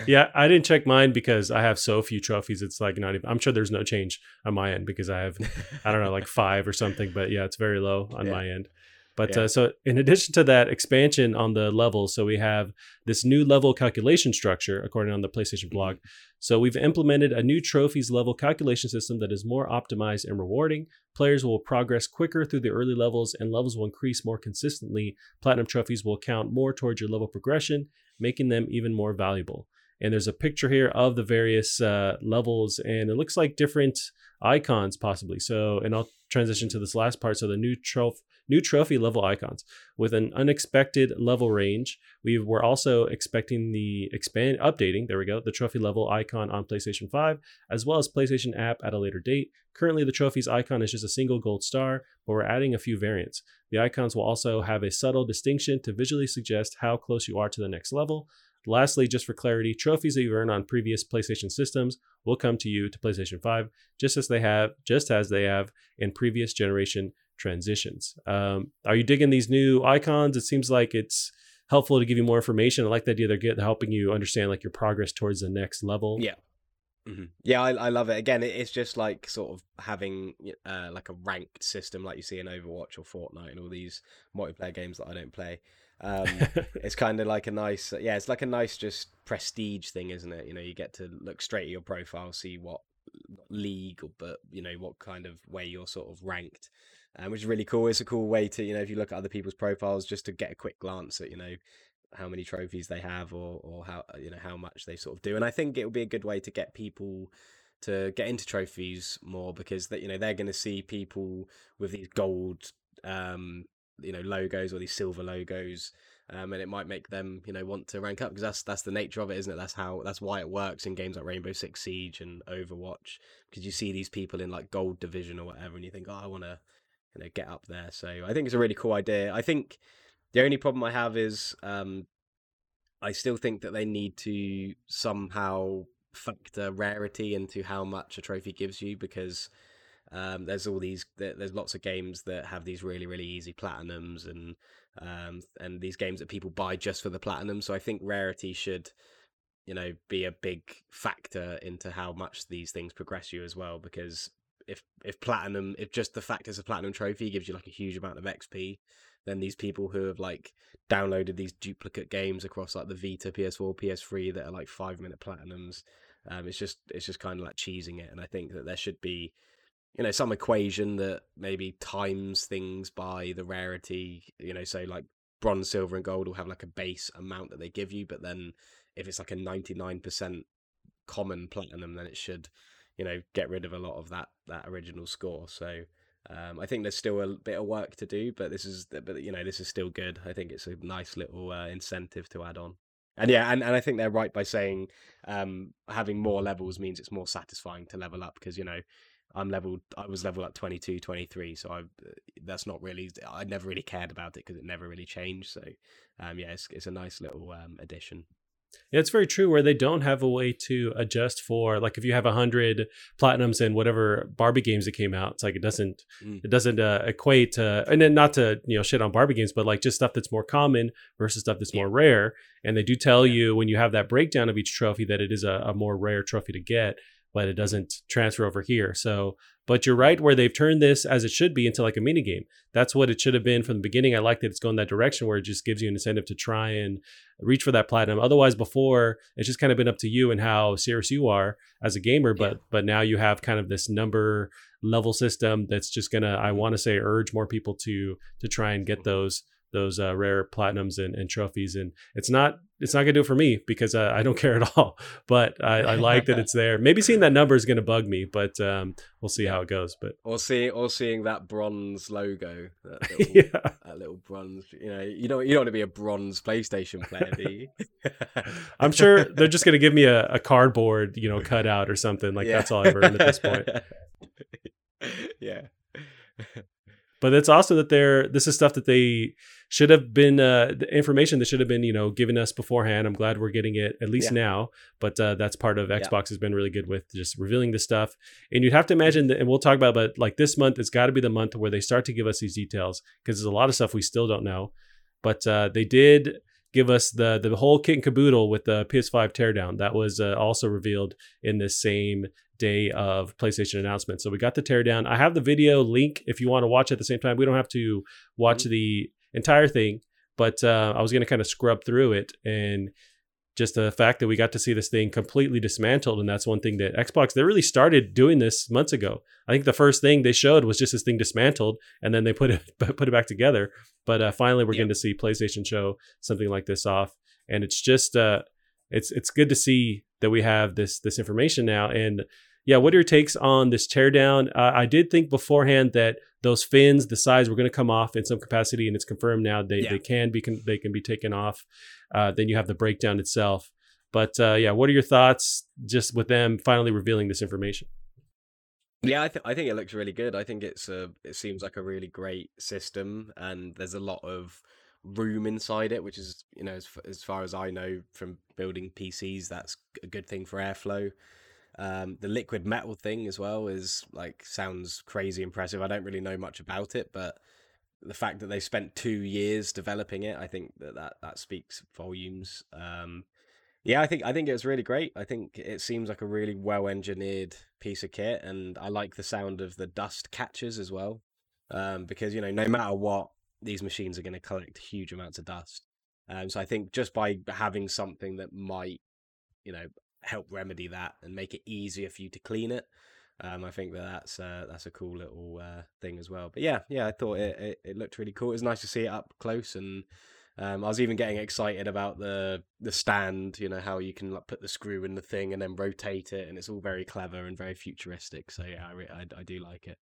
Yeah, I didn't check mine because I have so few trophies. It's like not even. I'm sure there's no change on my end because I have, I don't know, like [LAUGHS] five or something. But yeah, it's very low on yeah. my end. But yeah. uh, so, in addition to that expansion on the levels, so we have this new level calculation structure, according on the PlayStation mm-hmm. blog. So we've implemented a new trophies level calculation system that is more optimized and rewarding. Players will progress quicker through the early levels, and levels will increase more consistently. Platinum trophies will count more towards your level progression, making them even more valuable. And there's a picture here of the various uh, levels, and it looks like different icons possibly. So, and I'll transition to this last part. So the new trophy new trophy level icons with an unexpected level range. We were also expecting the expand updating, there we go, the trophy level icon on PlayStation 5, as well as PlayStation app at a later date. Currently, the trophy's icon is just a single gold star, but we're adding a few variants. The icons will also have a subtle distinction to visually suggest how close you are to the next level. Lastly, just for clarity, trophies that you've earned on previous PlayStation systems will come to you to PlayStation 5, just as they have, just as they have in previous generation transitions. Um, are you digging these new icons? It seems like it's helpful to give you more information. I like the idea they're getting, helping you understand like your progress towards the next level. Yeah. Mm-hmm. Yeah, I, I love it. Again, it's just like sort of having uh, like a ranked system, like you see in Overwatch or Fortnite and all these multiplayer games that I don't play. Um, [LAUGHS] it's kind of like a nice, yeah, it's like a nice just prestige thing, isn't it? You know, you get to look straight at your profile, see what league, or but you know what kind of way you're sort of ranked, um, which is really cool. It's a cool way to, you know, if you look at other people's profiles, just to get a quick glance at, you know, how many trophies they have or or how you know how much they sort of do. And I think it will be a good way to get people to get into trophies more because that you know they're going to see people with these gold um you know logos or these silver logos um, and it might make them you know want to rank up because that's that's the nature of it isn't it that's how that's why it works in games like rainbow six siege and overwatch because you see these people in like gold division or whatever and you think oh i want to you know get up there. So I think it's a really cool idea. I think the only problem I have is um, I still think that they need to somehow factor rarity into how much a trophy gives you because um, there's all these there's lots of games that have these really really easy platinums and um, and these games that people buy just for the platinum. So I think rarity should you know be a big factor into how much these things progress you as well because if if platinum if just the fact it's a platinum trophy gives you like a huge amount of XP, then these people who have like downloaded these duplicate games across like the Vita, PS4, PS3 that are like five minute platinums, um, it's just it's just kind of like cheesing it. And I think that there should be, you know, some equation that maybe times things by the rarity. You know, so like bronze, silver, and gold will have like a base amount that they give you, but then if it's like a ninety nine percent common platinum, then it should you know get rid of a lot of that that original score. So Um, I think there's still a bit of work to do, but this is but you know this is still good. I think it's a nice little uh, incentive to add on. And yeah, and, and I think they're right by saying um, having more levels means it's more satisfying to level up because you know I'm leveled I was level up 22 23 so I that's not really I never really cared about it because it never really changed so um, yeah it's, it's a nice little um, addition yeah, it's very true. Where they don't have a way to adjust for, like, if you have a hundred platinums in whatever Barbie games that came out, it's like it doesn't, mm. it doesn't uh, equate to, and then not to you know shit on Barbie games, but like just stuff that's more common versus stuff that's yeah. more rare. And they do tell yeah. you when you have that breakdown of each trophy that it is a, a more rare trophy to get but it doesn't transfer over here. So, but you're right where they've turned this as it should be into like a mini game. That's what it should have been from the beginning. I like that it's going that direction where it just gives you an incentive to try and reach for that platinum. Otherwise, before it's just kind of been up to you and how serious you are as a gamer. But yeah. but now you have kind of this number level system that's just gonna I want to say urge more people to to try and get those those uh, rare platinums and, and, trophies. And it's not it's not gonna do it for me because uh, I don't [LAUGHS] care at all. But I, I like that [LAUGHS] it's there. Maybe seeing that number is gonna bug me, but um, we'll see how it goes. But or seeing or seeing that bronze logo, that [LAUGHS] little, yeah. that little bronze. You know, you don't you don't want to be a bronze PlayStation player, do you? I'm sure they're just gonna give me a, a cardboard, you know, cutout or something. Like yeah. that's all I've earned at this point. yeah but it's also that they're this is stuff that they should have been uh, the information that should have been you know given us beforehand. I'm glad we're getting it at least yeah. now, but uh, that's part of Xbox yeah. has been really good with just revealing this stuff. And you'd have to imagine that, and we'll talk about, but like this month, it's got to be the month where they start to give us these details because there's a lot of stuff we still don't know. But uh, they did give us the the whole kit and caboodle with the PS5 teardown. That was uh, also revealed in this same day of PlayStation announcement. So we got the teardown. I have the video link if you want to watch at the same time. We don't have to watch mm-hmm. the entire thing, but uh, I was going to kind of scrub through it and just the fact that we got to see this thing completely dismantled and that's one thing that xbox they really started doing this months ago i think the first thing they showed was just this thing dismantled and then they put it [LAUGHS] put it back together but uh, finally we're yeah. getting to see playstation show something like this off and it's just uh, it's it's good to see that we have this this information now and yeah, what are your takes on this teardown? Uh, I did think beforehand that those fins, the sides, were going to come off in some capacity, and it's confirmed now they, yeah. they can be they can be taken off. Uh, then you have the breakdown itself. But uh, yeah, what are your thoughts just with them finally revealing this information? Yeah, I, th- I think it looks really good. I think it's a it seems like a really great system, and there's a lot of room inside it, which is you know as, f- as far as I know from building PCs, that's a good thing for airflow. Um, the liquid metal thing as well is like sounds crazy impressive. I don't really know much about it, but the fact that they spent two years developing it, I think that that, that speaks volumes. Um, yeah, I think I think it was really great. I think it seems like a really well engineered piece of kit, and I like the sound of the dust catchers as well. Um, because you know, no matter what, these machines are going to collect huge amounts of dust. Um, so I think just by having something that might, you know, help remedy that and make it easier for you to clean it. Um, I think that that's uh, that's a cool little uh, thing as well. But yeah, yeah, I thought it, it, it looked really cool. It was nice to see it up close, and um, I was even getting excited about the the stand. You know how you can like, put the screw in the thing and then rotate it, and it's all very clever and very futuristic. So yeah, I, I, I do like it.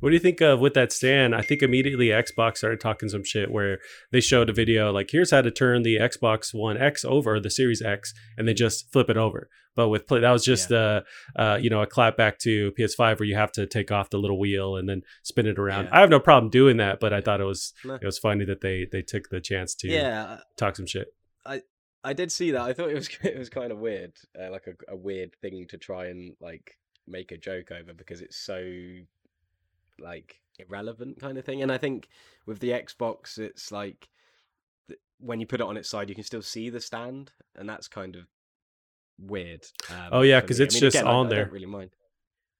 What do you think of with that stand? I think immediately Xbox started talking some shit where they showed a video like, here's how to turn the Xbox One X over, the Series X, and they just flip it over. But with play, that was just yeah. uh, uh, you know, a clap back to PS5 where you have to take off the little wheel and then spin it around. Yeah. I have no problem doing that, but I thought it was it was funny that they they took the chance to yeah. talk some shit. I I did see that. I thought it was [LAUGHS] it was kind of weird, uh, like a, a weird thing to try and like make a joke over because it's so like irrelevant kind of thing. And I think with the Xbox, it's like when you put it on its side, you can still see the stand, and that's kind of weird. Um, oh yeah, because it's I mean, just again, on I, there. I don't really mind.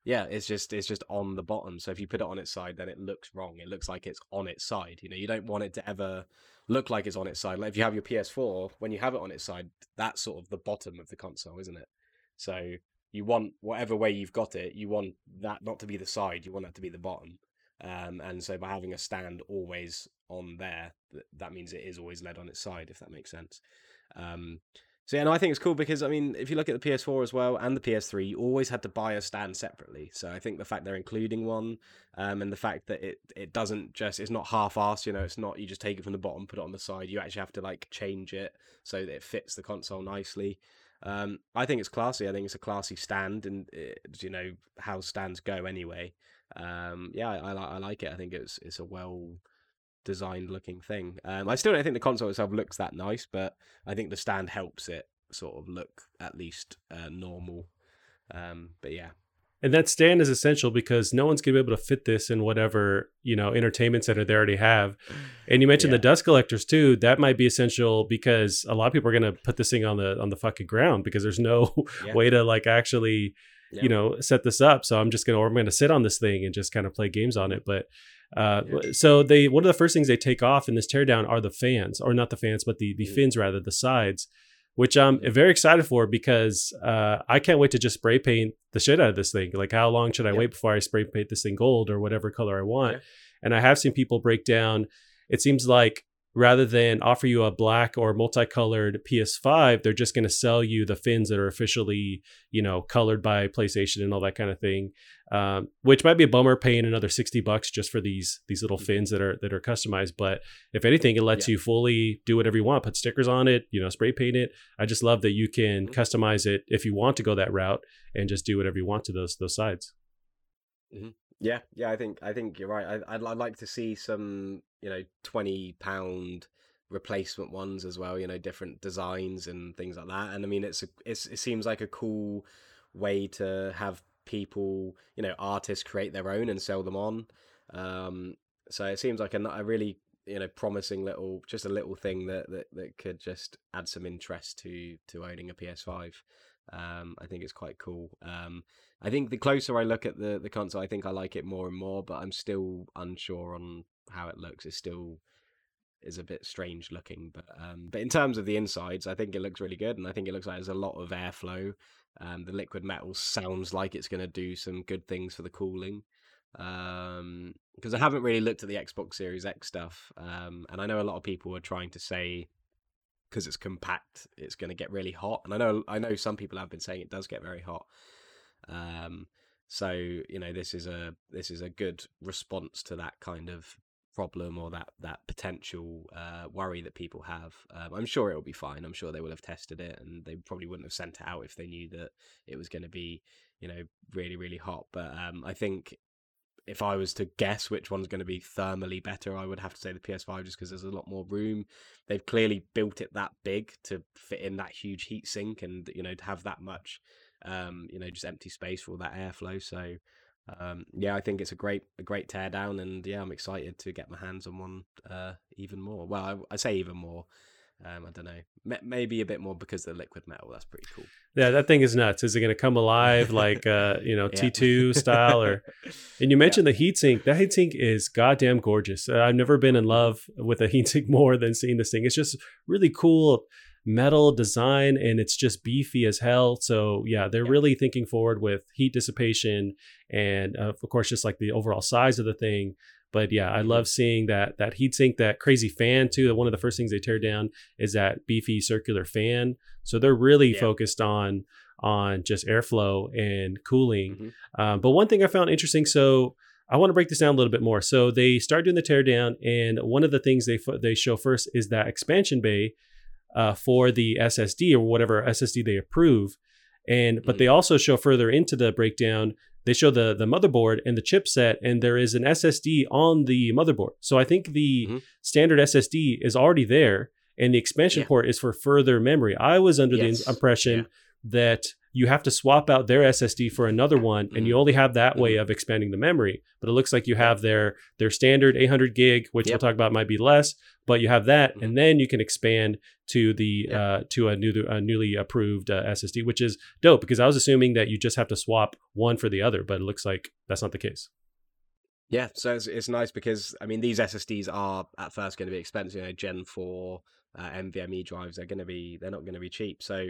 Yeah, it's just it's just on the bottom. So if you put it on its side, then it looks wrong. It looks like it's on its side. You know, you don't want it to ever look like it's on its side. Like if you have your PS4, when you have it on its side, that's sort of the bottom of the console, isn't it? So you want whatever way you've got it, you want that not to be the side, you want that to be the bottom. Um, and so by having a stand always on there, that means it is always led on its side, if that makes sense. Um, So and I think it's cool because I mean, if you look at the PS4 as well and the PS3, you always had to buy a stand separately. So I think the fact they're including one, um, and the fact that it it doesn't just it's not half-assed. You know, it's not you just take it from the bottom, put it on the side. You actually have to like change it so that it fits the console nicely. Um, I think it's classy. I think it's a classy stand, and it, you know how stands go anyway. Um, yeah, I, I, I like it. I think it's it's a well designed looking thing. Um, I still don't think the console itself looks that nice, but I think the stand helps it sort of look at least uh, normal. Um, but yeah. And that stand is essential because no one's gonna be able to fit this in whatever you know entertainment center they already have. And you mentioned yeah. the dust collectors too. That might be essential because a lot of people are gonna put this thing on the on the fucking ground because there's no [LAUGHS] yeah. way to like actually yeah. you know set this up. So I'm just gonna or I'm gonna sit on this thing and just kind of play games on it. But uh. So they one of the first things they take off in this teardown are the fans, or not the fans, but the the mm-hmm. fins rather, the sides, which I'm very excited for because uh, I can't wait to just spray paint the shit out of this thing. Like, how long should I wait before I spray paint this thing gold or whatever color I want? Yeah. And I have seen people break down. It seems like rather than offer you a black or multicolored PS5, they're just going to sell you the fins that are officially, you know, colored by PlayStation and all that kind of thing. Um, which might be a bummer paying another 60 bucks just for these these little mm-hmm. fins that are that are customized but if anything it lets yeah. you fully do whatever you want put stickers on it you know spray paint it i just love that you can mm-hmm. customize it if you want to go that route and just do whatever you want to those those sides mm-hmm. Yeah, yeah, I think I think you're right. I, I'd, I'd like to see some, you know, twenty pound replacement ones as well. You know, different designs and things like that. And I mean, it's a, it's it seems like a cool way to have people, you know, artists create their own and sell them on. Um, so it seems like a, a really you know promising little just a little thing that, that that could just add some interest to to owning a PS5. Um, I think it's quite cool. Um, I think the closer I look at the the console, I think I like it more and more, but I'm still unsure on how it looks. It still is a bit strange looking, but um, but in terms of the insides, I think it looks really good, and I think it looks like there's a lot of airflow. Um, the liquid metal sounds like it's going to do some good things for the cooling. Um, because I haven't really looked at the Xbox Series X stuff, um, and I know a lot of people are trying to say because it's compact, it's going to get really hot. And I know I know some people have been saying it does get very hot. Um, so you know this is a this is a good response to that kind of problem or that that potential uh, worry that people have. Um, I'm sure it will be fine. I'm sure they will have tested it, and they probably wouldn't have sent it out if they knew that it was going to be you know really really hot. But um, I think if I was to guess which one's going to be thermally better, I would have to say the PS5 just because there's a lot more room. They've clearly built it that big to fit in that huge heat sink and you know to have that much um, you know just empty space for all that airflow. So um, yeah, I think it's a great a great teardown, and yeah, I'm excited to get my hands on one uh, even more. Well, I, I say even more. Um, I don't know. maybe a bit more because the liquid metal. That's pretty cool. Yeah, that thing is nuts. Is it going to come alive [LAUGHS] like uh, you know T two style or? [LAUGHS] And you mentioned yeah. the heatsink. That heatsink is goddamn gorgeous. Uh, I've never been in love with a heatsink [LAUGHS] more than seeing this thing. It's just really cool metal design and it's just beefy as hell. So yeah, they're yeah. really thinking forward with heat dissipation and uh, of course just like the overall size of the thing. But yeah, I love seeing that that heatsink, that crazy fan too. One of the first things they tear down is that beefy circular fan. So they're really yeah. focused on on just airflow and cooling. Mm-hmm. Um, but one thing I found interesting, so I want to break this down a little bit more. So they start doing the teardown, and one of the things they they show first is that expansion bay uh, for the SSD or whatever SSD they approve. And but mm-hmm. they also show further into the breakdown they show the the motherboard and the chipset and there is an ssd on the motherboard so i think the mm-hmm. standard ssd is already there and the expansion yeah. port is for further memory i was under yes. the impression yeah. that you have to swap out their ssd for another one mm-hmm. and you mm-hmm. only have that mm-hmm. way of expanding the memory but it looks like you have their their standard 800 gig which yep. we'll talk about might be less but you have that mm-hmm. and then you can expand to the yep. uh, to a new a newly approved uh, ssd which is dope because i was assuming that you just have to swap one for the other but it looks like that's not the case yeah, so it's, it's nice because I mean these SSDs are at first going to be expensive. You know, Gen four uh, NVMe drives they're going to be they're not going to be cheap. So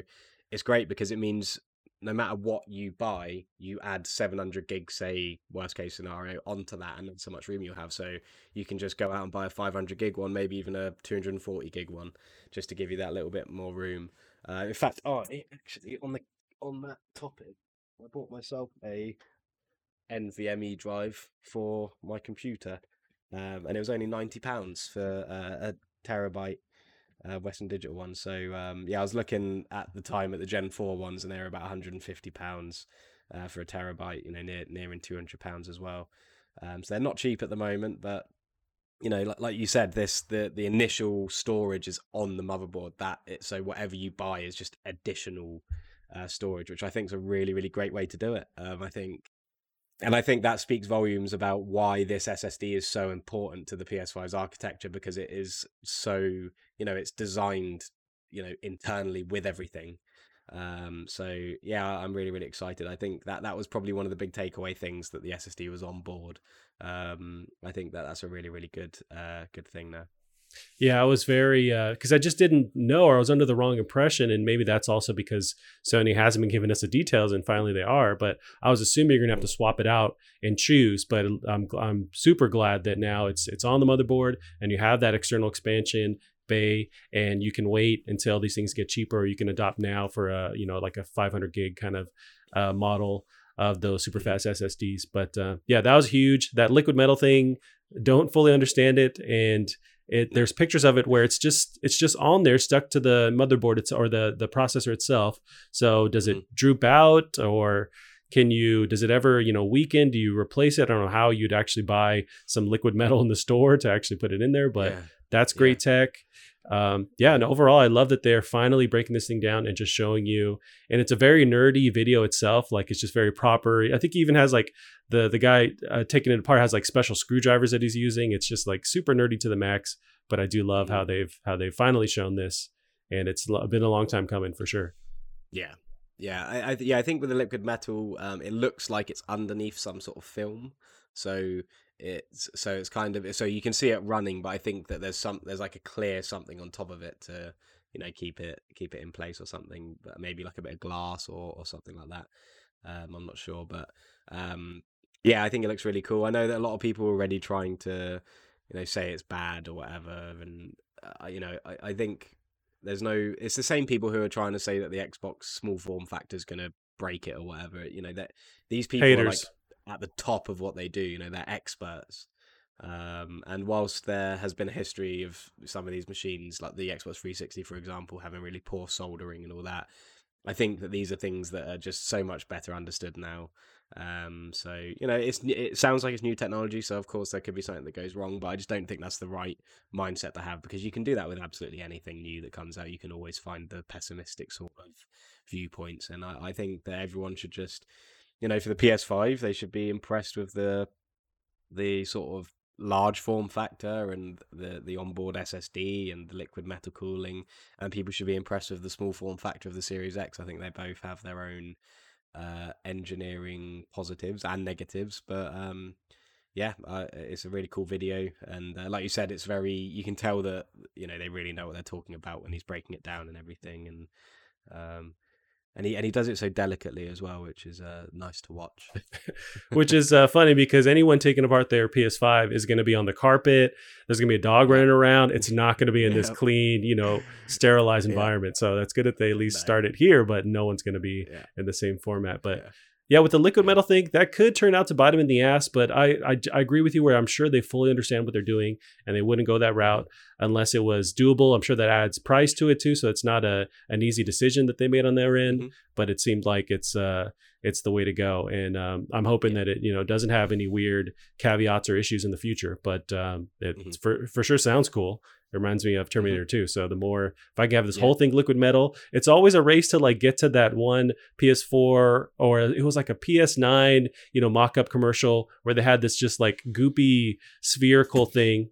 it's great because it means no matter what you buy, you add 700 gigs, say worst case scenario, onto that, and that's so much room you'll have. So you can just go out and buy a 500 gig one, maybe even a 240 gig one, just to give you that little bit more room. Uh, in fact, oh, it actually on the on that topic, I bought myself a NVMe drive for my computer, um, and it was only 90 pounds for uh, a terabyte uh, Western Digital one. So um, yeah, I was looking at the time at the Gen Four ones, and they were about 150 pounds uh, for a terabyte. You know, near nearing 200 pounds as well. Um, so they're not cheap at the moment, but you know, like, like you said, this the the initial storage is on the motherboard. That it, so whatever you buy is just additional uh, storage, which I think is a really really great way to do it. Um, I think and I think that speaks volumes about why this SSD is so important to the PS5's architecture because it is so, you know, it's designed, you know, internally with everything. Um, so yeah, I'm really really excited. I think that that was probably one of the big takeaway things that the SSD was on board. Um, I think that that's a really really good uh, good thing there. Yeah, I was very because uh, I just didn't know, or I was under the wrong impression, and maybe that's also because Sony hasn't been giving us the details, and finally they are. But I was assuming you're gonna have to swap it out and choose. But I'm I'm super glad that now it's it's on the motherboard, and you have that external expansion bay, and you can wait until these things get cheaper. Or you can adopt now for a you know like a 500 gig kind of uh, model of those super fast SSDs. But uh, yeah, that was huge. That liquid metal thing, don't fully understand it, and it, there's pictures of it where it's just it's just on there stuck to the motherboard it's, or the the processor itself so does it mm-hmm. droop out or can you does it ever you know weaken do you replace it i don't know how you'd actually buy some liquid metal in the store to actually put it in there but yeah. that's great yeah. tech um, yeah, and overall, I love that they're finally breaking this thing down and just showing you. And it's a very nerdy video itself. Like it's just very proper. I think he even has like the the guy uh, taking it apart has like special screwdrivers that he's using. It's just like super nerdy to the max. But I do love how they've how they've finally shown this, and it's been a long time coming for sure. Yeah, yeah, I, I yeah I think with the liquid metal, um, it looks like it's underneath some sort of film. So it's so it's kind of so you can see it running, but I think that there's some there's like a clear something on top of it to you know keep it keep it in place or something, but maybe like a bit of glass or or something like that. Um, I'm not sure, but um, yeah, I think it looks really cool. I know that a lot of people are already trying to you know say it's bad or whatever, and uh, you know I, I think there's no it's the same people who are trying to say that the Xbox small form factor is going to break it or whatever. You know that these people Haters. are like at the top of what they do. You know, they're experts. Um, and whilst there has been a history of some of these machines, like the Xbox 360, for example, having really poor soldering and all that, I think that these are things that are just so much better understood now. Um, so you know, it's it sounds like it's new technology, so of course there could be something that goes wrong, but I just don't think that's the right mindset to have because you can do that with absolutely anything new that comes out. You can always find the pessimistic sort of viewpoints, and I, I think that everyone should just you know, for the PS5, they should be impressed with the the sort of large form factor and the the onboard SSD and the liquid metal cooling, and people should be impressed with the small form factor of the Series X. I think they both have their own uh, engineering positives and negatives, but um, yeah, uh, it's a really cool video, and uh, like you said, it's very you can tell that you know they really know what they're talking about when he's breaking it down and everything, and um, and he and he does it so delicately as well, which is uh, nice to watch. [LAUGHS] which is uh, funny because anyone taking apart their PS5 is going to be on the carpet. There's going to be a dog running around. It's not going to be in this clean, you know, sterilized [LAUGHS] environment. Yeah. So that's good that they at least nice. start it here, but no one's going to be yeah. in the same format. But yeah with the liquid metal thing, that could turn out to bite them in the ass. But I, I, I, agree with you where I'm sure they fully understand what they're doing and they wouldn't go that route unless it was doable. I'm sure that adds price to it too, so it's not a an easy decision that they made on their end. Mm-hmm. But it seemed like it's uh it's the way to go, and um, I'm hoping yeah. that it you know doesn't have any weird caveats or issues in the future. But um, it mm-hmm. for for sure sounds cool. It reminds me of mm-hmm. Terminator mm-hmm. 2. So the more if I can have this yeah. whole thing liquid metal, it's always a race to like get to that one PS4 or it was like a PS9, you know, mock-up commercial where they had this just like goopy spherical thing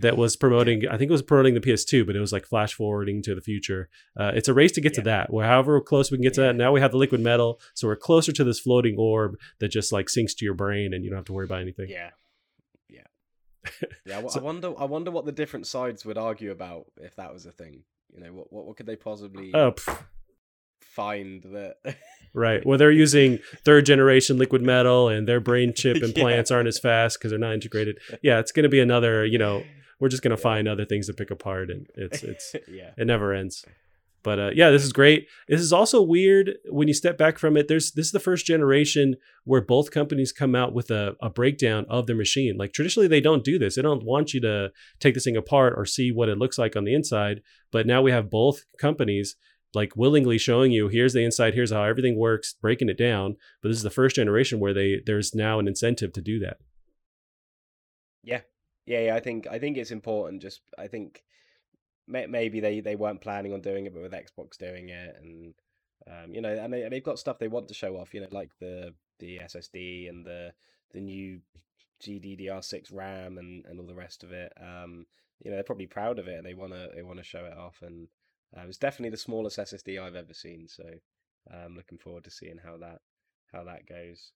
that was promoting i think it was promoting the ps2 but it was like flash forwarding to the future uh, it's a race to get yeah. to that where however close we can get to that now we have the liquid metal so we're closer to this floating orb that just like sinks to your brain and you don't have to worry about anything yeah yeah, so, I wonder. I wonder what the different sides would argue about if that was a thing. You know, what what, what could they possibly? Oh, find that. right. Well, they're using third generation liquid metal, and their brain [LAUGHS] chip implants yeah. aren't as fast because they're not integrated. Yeah, it's going to be another. You know, we're just going to find other things to pick apart, and it's it's [LAUGHS] yeah, it never ends. But uh, yeah, this is great. This is also weird when you step back from it. There's this is the first generation where both companies come out with a, a breakdown of their machine. Like traditionally, they don't do this. They don't want you to take this thing apart or see what it looks like on the inside. But now we have both companies like willingly showing you here's the inside, here's how everything works, breaking it down. But this is the first generation where they there's now an incentive to do that. Yeah, yeah, yeah. I think I think it's important. Just I think maybe they they weren't planning on doing it, but with Xbox doing it, and um, you know, and they, they've got stuff they want to show off. You know, like the the SSD and the the new GDDR6 RAM and and all the rest of it. Um, you know, they're probably proud of it, and they wanna they wanna show it off. And uh, it's definitely the smallest SSD I've ever seen. So I'm um, looking forward to seeing how that how that goes.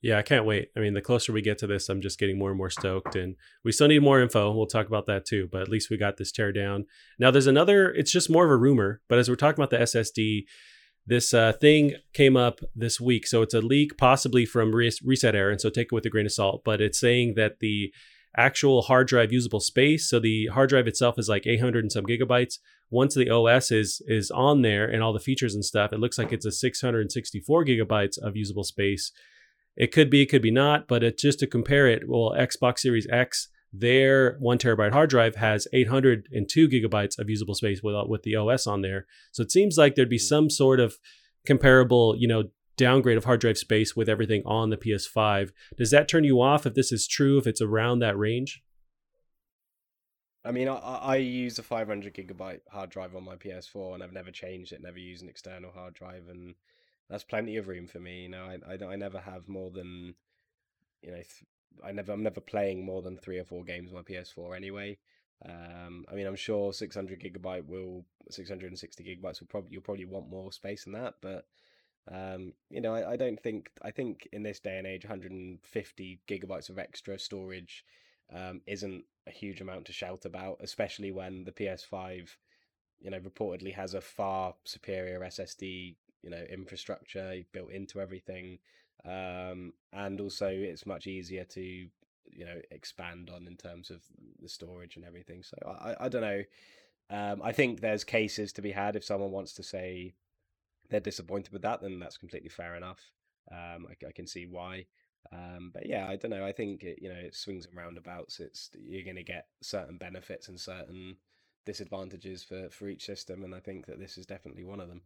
Yeah, I can't wait. I mean, the closer we get to this, I'm just getting more and more stoked. And we still need more info. We'll talk about that too. But at least we got this tear down. Now, there's another, it's just more of a rumor. But as we're talking about the SSD, this uh, thing came up this week. So it's a leak, possibly from ResetEra. And so take it with a grain of salt. But it's saying that the actual hard drive usable space, so the hard drive itself is like 800 and some gigabytes. Once the OS is is on there and all the features and stuff, it looks like it's a 664 gigabytes of usable space it could be, it could be not, but it, just to compare it, well, Xbox Series X, their one terabyte hard drive has 802 gigabytes of usable space with, with the OS on there. So it seems like there'd be hmm. some sort of comparable, you know, downgrade of hard drive space with everything on the PS5. Does that turn you off if this is true, if it's around that range? I mean, I, I use a 500 gigabyte hard drive on my PS4 and I've never changed it, never used an external hard drive. And that's plenty of room for me. You know, I, I, I never have more than, you know, th- I never I'm never playing more than three or four games on my PS4 anyway. Um, I mean, I'm sure 600 gigabyte will 660 gigabytes will probably you'll probably want more space than that, but um, you know, I, I don't think I think in this day and age, 150 gigabytes of extra storage um, isn't a huge amount to shout about, especially when the PS5, you know, reportedly has a far superior SSD you know infrastructure built into everything um, and also it's much easier to you know expand on in terms of the storage and everything. So i, I don't know um, i think there's cases to be had. If someone wants to say they're disappointed with that then that's completely fair enough. Um, I, I, can see why. Um, but yeah i don't know i think it, you know it swings and roundabouts. It's you're going to get certain benefits and certain disadvantages for for each system and i think that this is definitely one of them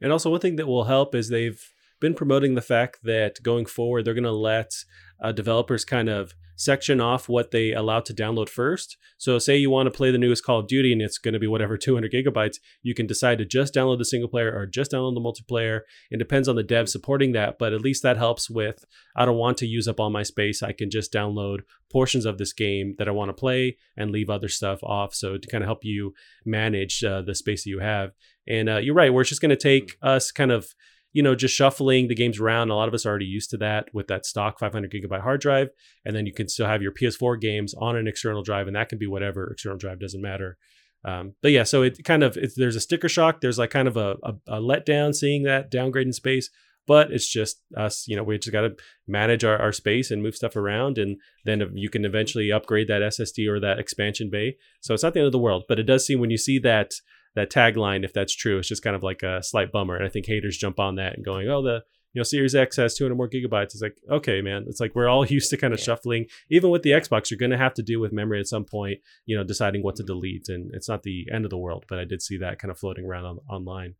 and also, one thing that will help is they've been promoting the fact that going forward, they're going to let uh, developers kind of section off what they allow to download first. So, say you want to play the newest Call of Duty and it's going to be whatever 200 gigabytes, you can decide to just download the single player or just download the multiplayer. It depends on the dev supporting that, but at least that helps with I don't want to use up all my space. I can just download portions of this game that I want to play and leave other stuff off. So, to kind of help you manage uh, the space that you have. And uh, you're right, where it's just going to take us kind of you know, just shuffling the games around. A lot of us are already used to that with that stock 500 gigabyte hard drive. And then you can still have your PS4 games on an external drive, and that can be whatever external drive doesn't matter. Um, but yeah, so it kind of there's a sticker shock. There's like kind of a, a, a letdown seeing that downgrade in space, but it's just us. You know, we just got to manage our, our space and move stuff around, and then you can eventually upgrade that SSD or that expansion bay. So it's not the end of the world, but it does seem when you see that that tagline, if that's true, it's just kind of like a slight bummer. And I think haters jump on that and going, oh, the you know Series X has 200 more gigabytes. It's like okay, man. It's like we're all [LAUGHS] used to kind of yeah. shuffling. Even with the Xbox, you're going to have to deal with memory at some point. You know, deciding what to mm-hmm. delete, and it's not the end of the world. But I did see that kind of floating around on, online.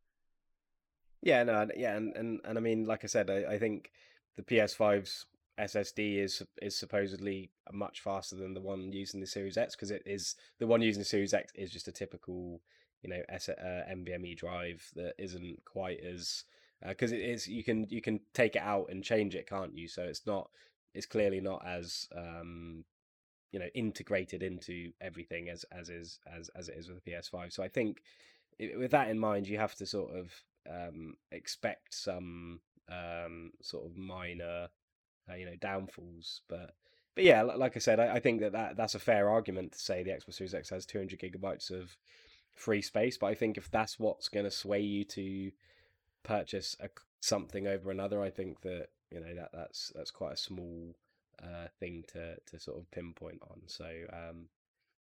Yeah, no, yeah, and and and I mean, like I said, I, I think the PS5's SSD is is supposedly much faster than the one using the Series X because it is the one using the Series X is just a typical you know S- uh, NVMe drive that isn't quite as because uh, it is you can you can take it out and change it, can't you? So it's not it's clearly not as um, you know integrated into everything as as is as as it is with the PS5. So I think it, with that in mind, you have to sort of um, expect some um, sort of minor uh, you know downfalls, but. But yeah, like I said, I, I think that, that that's a fair argument to say the Xbox Series X has 200 gigabytes of free space. But I think if that's what's going to sway you to purchase a, something over another, I think that you know that that's that's quite a small uh, thing to to sort of pinpoint on. So, um,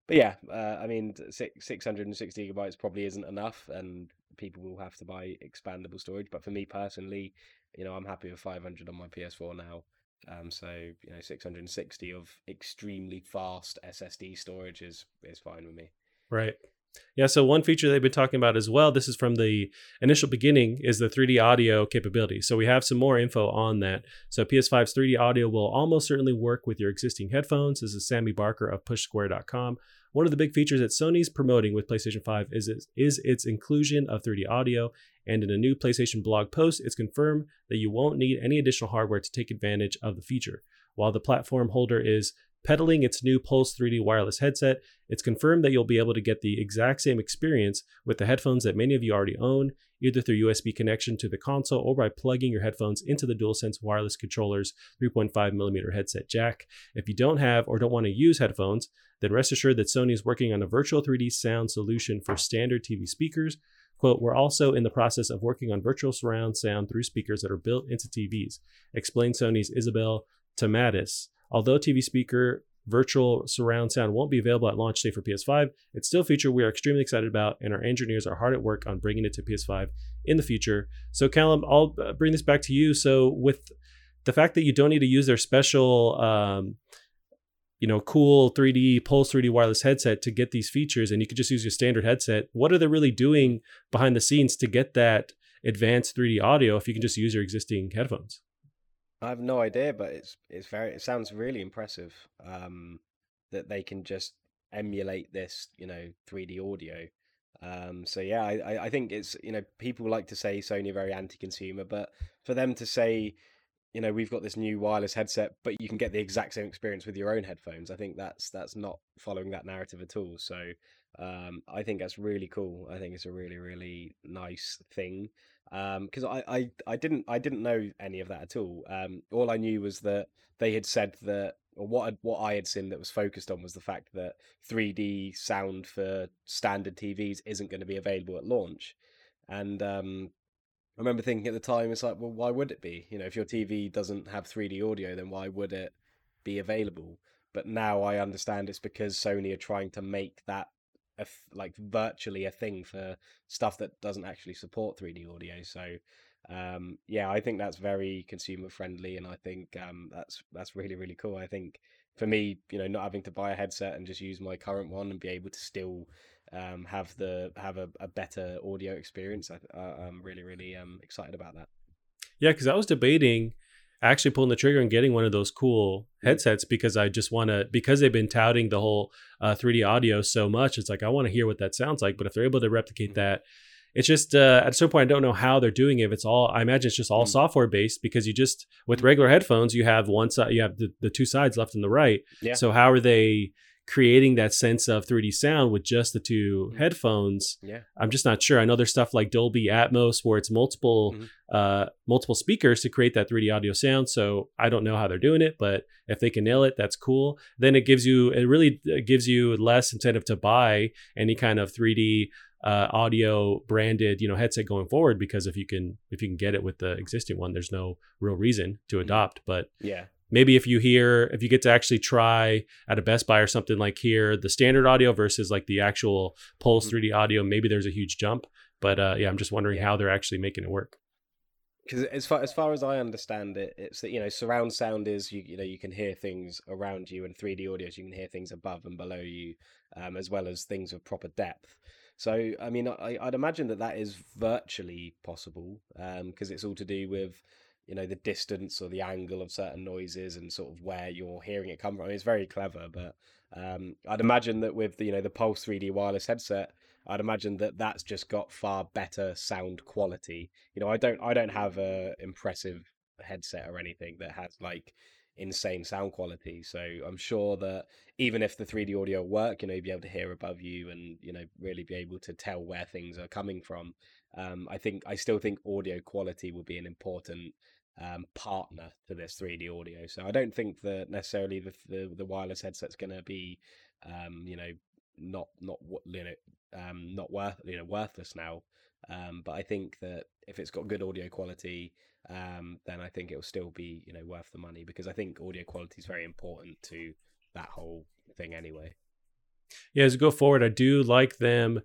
but yeah, uh, I mean, six six hundred and sixty gigabytes probably isn't enough, and people will have to buy expandable storage. But for me personally, you know, I'm happy with five hundred on my PS4 now. Um, so you know, 660 of extremely fast SSD storage is is fine with me. Right. Yeah, so one feature they've been talking about as well, this is from the initial beginning, is the 3D audio capability. So we have some more info on that. So PS5's 3D audio will almost certainly work with your existing headphones. This is Sammy Barker of PushSquare.com. One of the big features that Sony's promoting with PlayStation 5 is, is its inclusion of 3D audio. And in a new PlayStation blog post, it's confirmed that you won't need any additional hardware to take advantage of the feature. While the platform holder is peddling its new Pulse 3D wireless headset, it's confirmed that you'll be able to get the exact same experience with the headphones that many of you already own, either through USB connection to the console or by plugging your headphones into the DualSense wireless controller's 3.5mm headset jack. If you don't have or don't want to use headphones, then rest assured that Sony is working on a virtual 3D sound solution for standard TV speakers. Quote, we're also in the process of working on virtual surround sound through speakers that are built into TVs, explained Sony's Isabelle Tomatis. Although TV speaker virtual surround sound won't be available at launch day for PS5, it's still a feature we are extremely excited about, and our engineers are hard at work on bringing it to PS5 in the future. So, Callum, I'll uh, bring this back to you. So, with the fact that you don't need to use their special, um, you know, cool 3D Pulse 3D wireless headset to get these features, and you could just use your standard headset, what are they really doing behind the scenes to get that advanced 3D audio if you can just use your existing headphones? I have no idea, but it's it's very it sounds really impressive um, that they can just emulate this, you know, 3D audio. Um, so yeah, I, I think it's you know people like to say Sony very anti-consumer, but for them to say, you know, we've got this new wireless headset, but you can get the exact same experience with your own headphones, I think that's that's not following that narrative at all. So um, I think that's really cool. I think it's a really really nice thing because um, I, I I didn't I didn't know any of that at all. Um, all I knew was that they had said that, or what what I had seen that was focused on was the fact that 3D sound for standard TVs isn't going to be available at launch, and um, I remember thinking at the time, it's like, well, why would it be? You know, if your TV doesn't have 3D audio, then why would it be available? But now I understand it's because Sony are trying to make that like virtually a thing for stuff that doesn't actually support 3D audio. So um, yeah, I think that's very consumer friendly, and I think um, that's that's really really cool. I think for me, you know, not having to buy a headset and just use my current one and be able to still um, have the have a, a better audio experience, I, am really really um, excited about that. Yeah, because I was debating actually pulling the trigger and getting one of those cool headsets because I just want to because they've been touting the whole uh, 3D audio so much. It's like I want to hear what that sounds like. But if they're able to replicate mm. that, it's just uh, at some point I don't know how they're doing it. If it's all, I imagine it's just all mm. software based because you just with regular headphones you have one side, you have the, the two sides left and the right. Yeah. So how are they? Creating that sense of 3D sound with just the 2 mm-hmm. headphones. Yeah. I'm just not sure. I know there's stuff like Dolby Atmos where it's multiple mm-hmm. uh multiple speakers to create that 3D audio sound. So I don't know how they're doing it, but if they can nail it, that's cool. Then it gives you it really uh, gives you less incentive to buy any kind of 3D uh, audio branded you know headset going forward because if you can if you can get it with the existing one there's no real reason to mm-hmm. adopt but yeah maybe if you hear if you get to actually try at a best buy or something like here the standard audio versus like the actual pulse 3d mm-hmm. audio maybe there's a huge jump but uh, yeah i'm just wondering how they're actually making it work because as far as far as I understand it, it's that you know surround sound is you you know you can hear things around you, and 3D audio is you can hear things above and below you, um, as well as things of proper depth. So I mean, I, would imagine that that is virtually possible because um, it's all to do with you know the distance or the angle of certain noises and sort of where you're hearing it come from. I mean, it's very clever, but um, I'd imagine that with the, you know the Pulse 3D wireless headset, I'd imagine that that's just got far better sound quality. You know, I don't I don't have a impressive headset or anything that has like insane sound quality. So I'm sure that even if the 3D audio work, you know, you'd be able to hear above you and you know really be able to tell where things are coming from. Um, I think I still think audio quality will be an important um, partner to this 3D audio. So I don't think that necessarily the the, the wireless headset's going to be, um, you know, not not you know um, not worth you know worthless now. Um, but I think that if it's got good audio quality, um, then I think it will still be you know worth the money because I think audio quality is very important to that whole thing anyway. Yeah, as we go forward, I do like them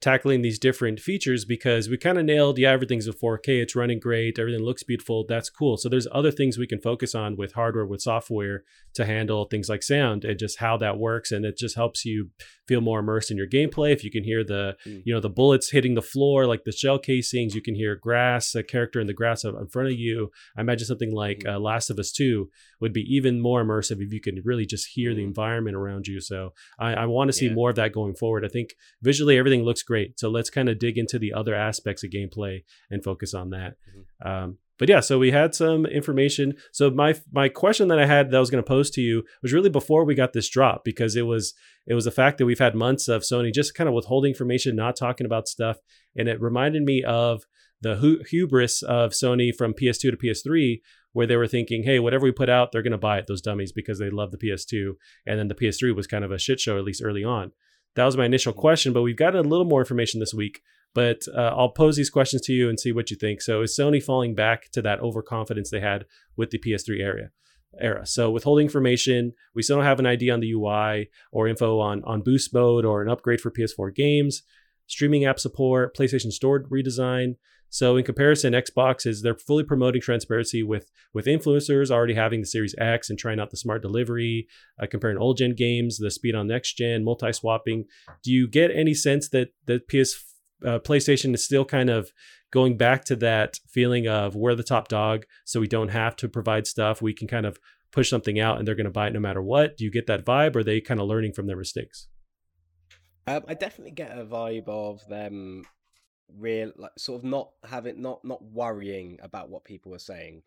tackling these different features because we kind of nailed yeah everything's a 4k it's running great everything looks beautiful that's cool so there's other things we can focus on with hardware with software to handle things like sound and just how that works and it just helps you feel more immersed in your gameplay if you can hear the mm. you know the bullets hitting the floor like the shell casings you can hear grass a character in the grass in front of you i imagine something like mm. uh, last of us 2 would be even more immersive if you can really just hear the mm. environment around you so i, I want to see yeah. more of that going forward i think visually everything looks great. So let's kind of dig into the other aspects of gameplay and focus on that. Mm-hmm. Um, but yeah, so we had some information. So my my question that I had that I was going to pose to you was really before we got this drop because it was it was the fact that we've had months of Sony just kind of withholding information, not talking about stuff, and it reminded me of the hu- hubris of Sony from PS2 to PS3, where they were thinking, hey, whatever we put out, they're going to buy it, those dummies, because they love the PS2. And then the PS3 was kind of a shit show, at least early on. That was my initial question, but we've gotten a little more information this week. But uh, I'll pose these questions to you and see what you think. So, is Sony falling back to that overconfidence they had with the PS3 area? Era. So, withholding information, we still don't have an ID on the UI or info on on boost mode or an upgrade for PS4 games, streaming app support, PlayStation Store redesign. So in comparison, Xbox is they're fully promoting transparency with with influencers already having the Series X and trying out the smart delivery, uh, comparing old gen games, the speed on next gen, multi swapping. Do you get any sense that the PS uh, PlayStation is still kind of going back to that feeling of we're the top dog, so we don't have to provide stuff. We can kind of push something out, and they're going to buy it no matter what. Do you get that vibe, or are they kind of learning from their mistakes? Um, I definitely get a vibe of them real like sort of not having not not worrying about what people are saying.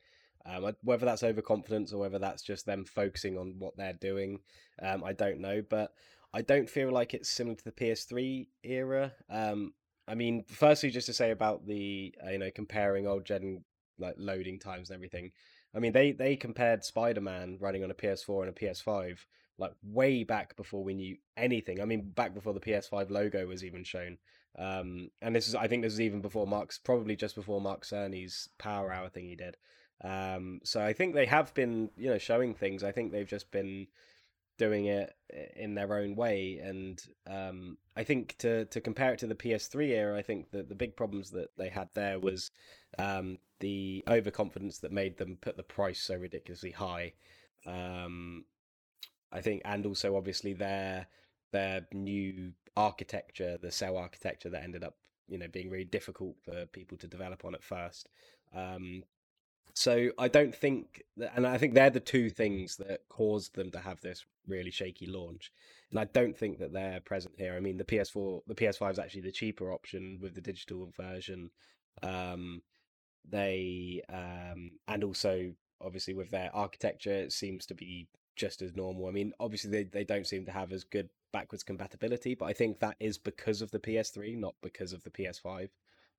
Um, whether that's overconfidence or whether that's just them focusing on what they're doing um, i don't know but i don't feel like it's similar to the ps3 era. Um, i mean firstly just to say about the uh, you know comparing old gen like loading times and everything i mean they they compared spider-man running on a ps4 and a ps5 like way back before we knew anything. I mean back before the ps5 logo was even shown um, and this is, I think, this is even before Mark's, probably just before Mark Cerny's Power Hour thing he did. Um, so I think they have been, you know, showing things. I think they've just been doing it in their own way, and um, I think to to compare it to the PS3 era, I think that the big problems that they had there was um, the overconfidence that made them put the price so ridiculously high. Um, I think, and also obviously their their new architecture, the cell architecture that ended up, you know, being really difficult for people to develop on at first. Um, so I don't think, that, and I think they're the two things that caused them to have this really shaky launch. And I don't think that they're present here. I mean, the PS4, the PS5 is actually the cheaper option with the digital version. Um, they um, and also obviously with their architecture, it seems to be just as normal. I mean, obviously they, they don't seem to have as good backwards compatibility, but I think that is because of the PS3, not because of the PS5.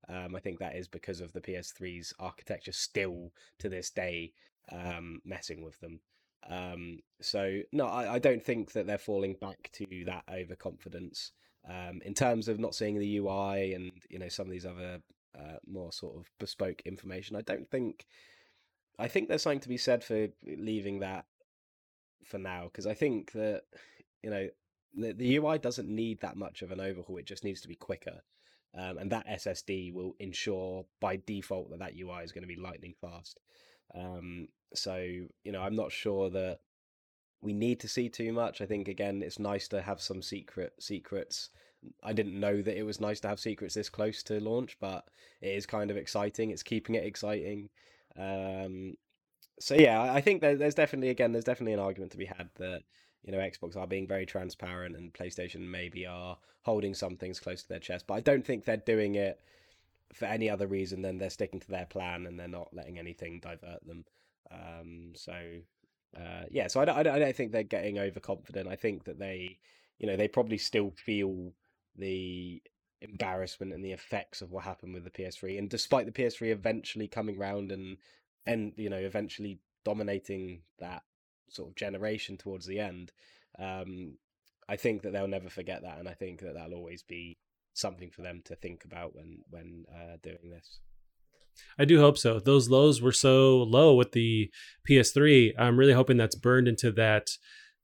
Um, I think that is because of the PS3's architecture still to this day um, messing with them. Um, so no, I, I, don't think that they're falling back to that overconfidence. Um, in terms of not seeing the UI and you know some of these other uh, more sort of bespoke information, I don't think. I think there's something to be said for leaving that for now because I think that you know the, the UI doesn't need that much of an overhaul. It just needs to be quicker. Um, and that SSD will ensure by default that that UI is going to be lightning fast. Um, so you know, I'm not sure that we need to see too much. I think again, it's nice to have some secret secrets. I didn't know that it was nice to have secrets this close to launch, but it is kind of exciting. It's keeping it exciting. Um, so yeah, I think there's definitely again, there's definitely an argument to be had that you know Xbox are being very transparent and PlayStation maybe are holding some things close to their chest. But I don't think they're doing it for any other reason than they're sticking to their plan and they're not letting anything divert them. Um, so uh, yeah, so I don't, I don't, I don't think they're getting overconfident. I think that they, you know, they probably still feel the embarrassment and the effects of what happened with the PS3. And despite the PS3 eventually coming round and and you know eventually dominating that sort of generation towards the end. Um, I think that they'll never forget that, and I think that that'll always be something for them to think about when when uh, doing this. I do hope so. Those lows were so low with the PS3. I'm really hoping that's burned into that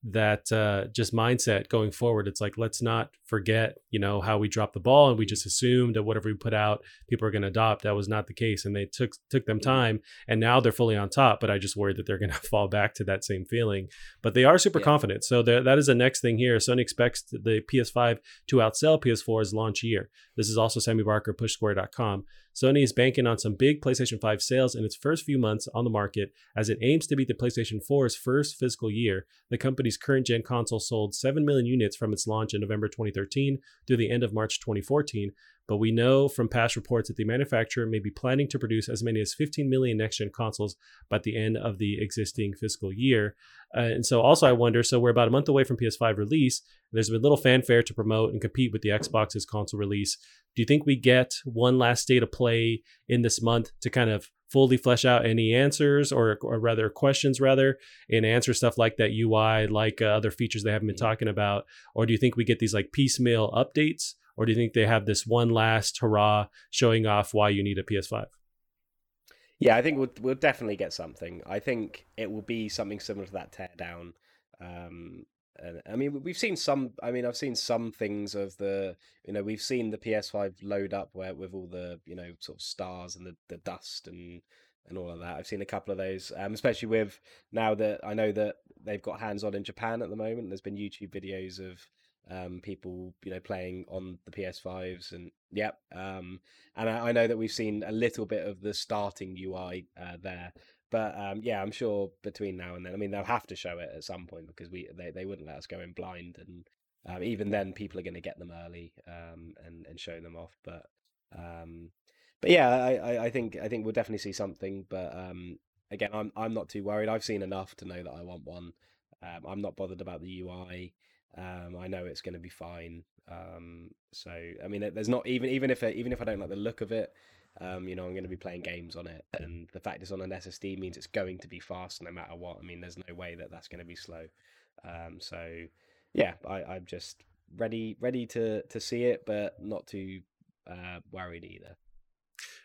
that uh, just mindset going forward. It's like let's not forget, you know, how we dropped the ball and we just assumed that whatever we put out, people are going to adopt. That was not the case, and they took took them time, and now they're fully on top. But I just worry that they're going [LAUGHS] to fall back to that same feeling. But they are super yeah. confident, so that is the next thing here. Sony expects the PS5 to outsell PS4's launch year. This is also Sammy Barker, PushSquare.com. Sony is banking on some big PlayStation 5 sales in its first few months on the market as it aims to beat the PlayStation 4's first fiscal year. The company's current gen console sold 7 million units from its launch in November 2013 through the end of March 2014, but we know from past reports that the manufacturer may be planning to produce as many as 15 million next gen consoles by the end of the existing fiscal year. Uh, and so, also, I wonder so we're about a month away from PS5 release. There's been little fanfare to promote and compete with the Xbox's console release. Do you think we get one last state of play in this month to kind of fully flesh out any answers or, or rather questions rather and answer stuff like that UI, like uh, other features they haven't been talking about? Or do you think we get these like piecemeal updates? Or do you think they have this one last hurrah showing off why you need a PS5? Yeah, I think we'll, we'll definitely get something. I think it will be something similar to that teardown um, I mean, we've seen some. I mean, I've seen some things of the. You know, we've seen the PS5 load up where with all the you know sort of stars and the, the dust and and all of that. I've seen a couple of those, um, especially with now that I know that they've got hands on in Japan at the moment. There's been YouTube videos of um, people you know playing on the PS5s and yep. Um, and I, I, know that we've seen a little bit of the starting UI uh, there. But um, yeah, I'm sure between now and then, I mean, they'll have to show it at some point because we they, they wouldn't let us go in blind, and um, even then, people are going to get them early um, and and show them off. But um, but yeah, I, I, I think I think we'll definitely see something. But um, again, I'm I'm not too worried. I've seen enough to know that I want one. Um, I'm not bothered about the UI. I know it's going to be fine. So I mean, there's not even even if even if I don't like the look of it, um, you know, I'm going to be playing games on it, and the fact it's on an SSD means it's going to be fast no matter what. I mean, there's no way that that's going to be slow. Um, so, yeah, I, I'm just ready, ready to to see it, but not too uh, worried either.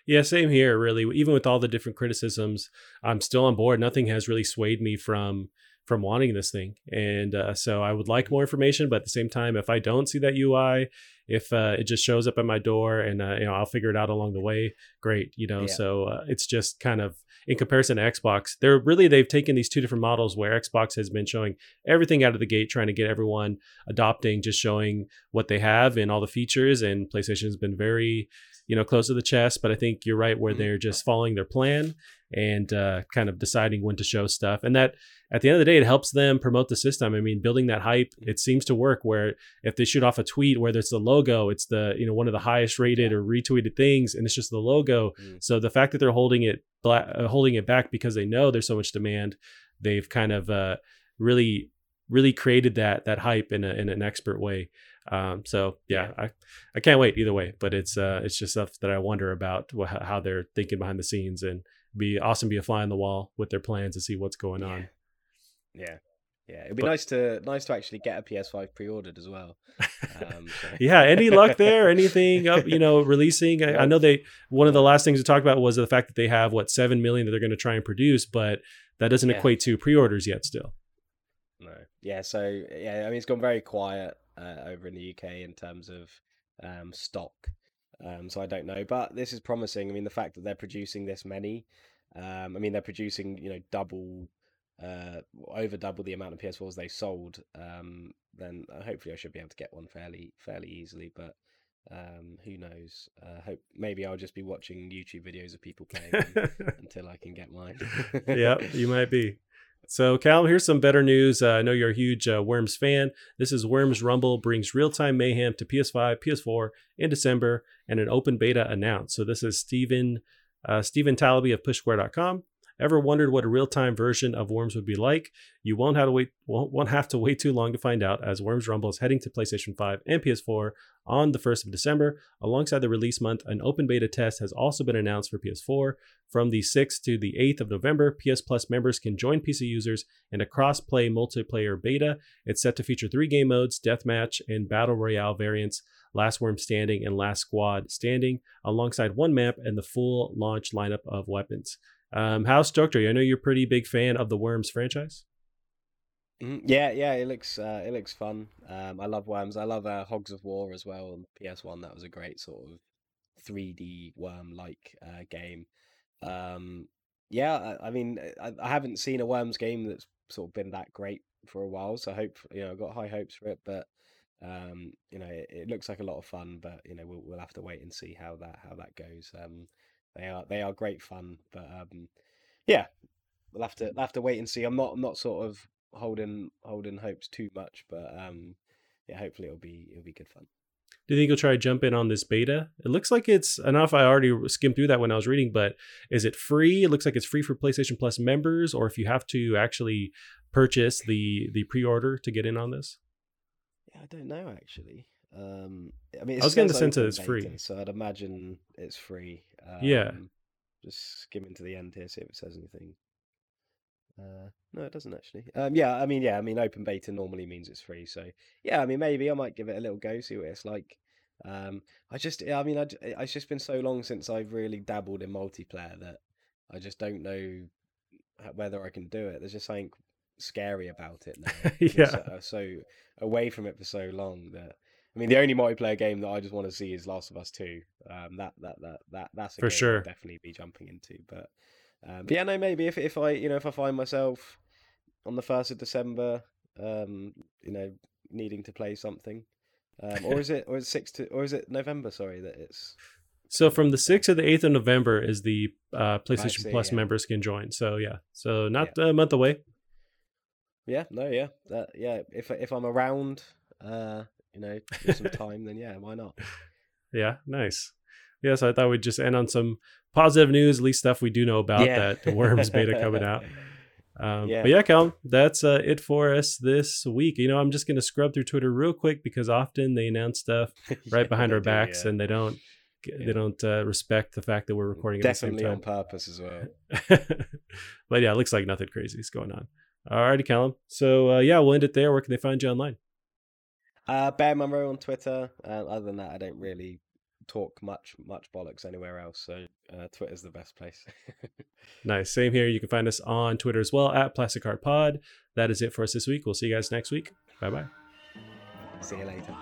Yeah, same here. Really, even with all the different criticisms, I'm still on board. Nothing has really swayed me from from wanting this thing, and uh, so I would like more information. But at the same time, if I don't see that UI, if uh, it just shows up at my door and uh, you know I'll figure it out along the way, great. You know, yeah. so uh, it's just kind of in comparison to Xbox, they're really they've taken these two different models where Xbox has been showing everything out of the gate, trying to get everyone adopting, just showing what they have and all the features, and PlayStation has been very you know close to the chest. But I think you're right where mm-hmm. they're just following their plan and uh, kind of deciding when to show stuff, and that at the end of the day, it helps them promote the system. I mean, building that hype, it seems to work. Where if they shoot off a tweet, whether it's the logo, it's the you know one of the highest rated or retweeted things, and it's just the logo. Mm. So the fact that they're holding it black, uh, holding it back because they know there's so much demand, they've kind of uh, really really created that that hype in a, in an expert way. Um, so yeah, I, I can't wait either way. But it's uh, it's just stuff that I wonder about how they're thinking behind the scenes and be awesome be a fly on the wall with their plans to see what's going yeah. on. Yeah. Yeah, it'd be but, nice to nice to actually get a PS5 pre-ordered as well. Um, [LAUGHS] so. yeah, any luck there? [LAUGHS] Anything up? You know, releasing? I, I, know they. One of the last things we talked about was the fact that they have what seven million that they're going to try and produce, but that doesn't yeah. equate to pre-orders yet. Still. No. Yeah. So yeah, I mean, it's gone very quiet uh, over in the UK in terms of um, stock. Um, so I don't know, but this is promising. I mean, the fact that they're producing this many. Um, I mean, they're producing you know double uh, over double the amount of PS4s they sold, um, then uh, hopefully I should be able to get one fairly fairly easily. But um, who knows? Uh, hope maybe I'll just be watching YouTube videos of people playing [LAUGHS] until I can get mine. yeah, you might be. So, Callum, here's some better news. Uh, I know you're a huge uh, Worms fan. This is Worms Rumble brings real time mayhem to PS5, PS4 in December, and an open beta announced. So, this is Stephen uh, Stephen Tailby of PushSquare.com. Ever wondered what a real-time version of Worms would be like? You won't have to wait won't, won't have to wait too long to find out as Worms Rumble is heading to PlayStation 5 and PS4 on the 1st of December. Alongside the release month, an open beta test has also been announced for PS4. From the 6th to the 8th of November, PS Plus members can join PC users in a cross-play multiplayer beta. It's set to feature three game modes, deathmatch and battle royale variants, Last Worm Standing and Last Squad Standing, alongside one map and the full launch lineup of weapons. Um, how stoked are you? I know you're a pretty big fan of the Worms franchise. Mhm. Yeah, yeah, it looks uh, it looks fun. Um, I love Worms. I love uh, Hogs of War as well on PS1. That was a great sort of 3D worm-like uh, game. Um, yeah, I, I mean, I, I haven't seen a Worms game that's sort of been that great for a while. So I hope you know, I've got high hopes for it. But um, you know, it, it looks like a lot of fun. But you know, we'll we'll have to wait and see how that how that goes. Um, they are they are great fun, but um, yeah, we'll have to we'll have to wait and see. I'm not I'm not sort of holding holding hopes too much, but um, yeah, hopefully it'll be it'll be good fun. Do you think you'll try to jump in on this beta? It looks like it's enough. I already skimmed through that when I was reading, but is it free? It looks like it's free for PlayStation Plus members, or if you have to actually purchase the the pre-order to get in on this. Yeah, I don't know actually. Um, I mean, I was getting the sense that it's free. so I'd imagine it's free. Um, Yeah. Just skimming to the end here, see if it says anything. Uh, no, it doesn't actually. Um, yeah, I mean, yeah, I mean, open beta normally means it's free, so yeah, I mean, maybe I might give it a little go, see what it's like. Um, I just, I mean, I, it's just been so long since I've really dabbled in multiplayer that I just don't know whether I can do it. There's just something scary about it now. [LAUGHS] Yeah. so, so away from it for so long that I mean, the only multiplayer game that I just want to see is Last of Us Two. Um, that that that that that's a For game sure. I'll definitely be jumping into. But, um, but yeah, no, maybe if if I you know if I find myself on the first of December, um, you know, needing to play something, um, or is it or is it six to or is it November? Sorry, that it's So from the 6th to the 8th of November is the uh, PlayStation see, Plus yeah. members can join. So yeah, so not a month away. yeah, no, yeah, that yeah. If if I'm around, uh, you know, [LAUGHS] some time, then yeah, why not? Yeah, nice. Yeah, so I thought we'd just end on some positive news, at least stuff we do know about Yeah. that the Worms beta coming out. [LAUGHS] Um, Yeah. But yeah, Callum, that's uh, it for us this week. You know, I'm just going to scrub through Twitter real quick because often they announce stuff [LAUGHS] right Yeah, behind our backs and they don't they don't uh, respect the fact that we're recording at definitely the on same purpose as well. but yeah, it looks like nothing crazy is going on. Alrighty, Callum. So uh, yeah, we'll end it there. Where can they find you online? Uh, Bear Monroe on Twitter. Uh, other than that, I don't really talk much much bollocks anywhere else. So uh, Twitter's the best place. [LAUGHS] Nice. Same here. You can find us on Twitter as well at Plastic Heart Pod. That is it for us this week. We'll see you guys next week. Bye bye. See you later.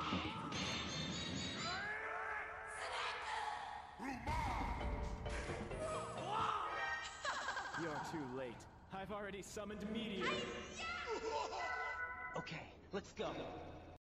You're too late. I've already summoned Meteor. Okay, let's go.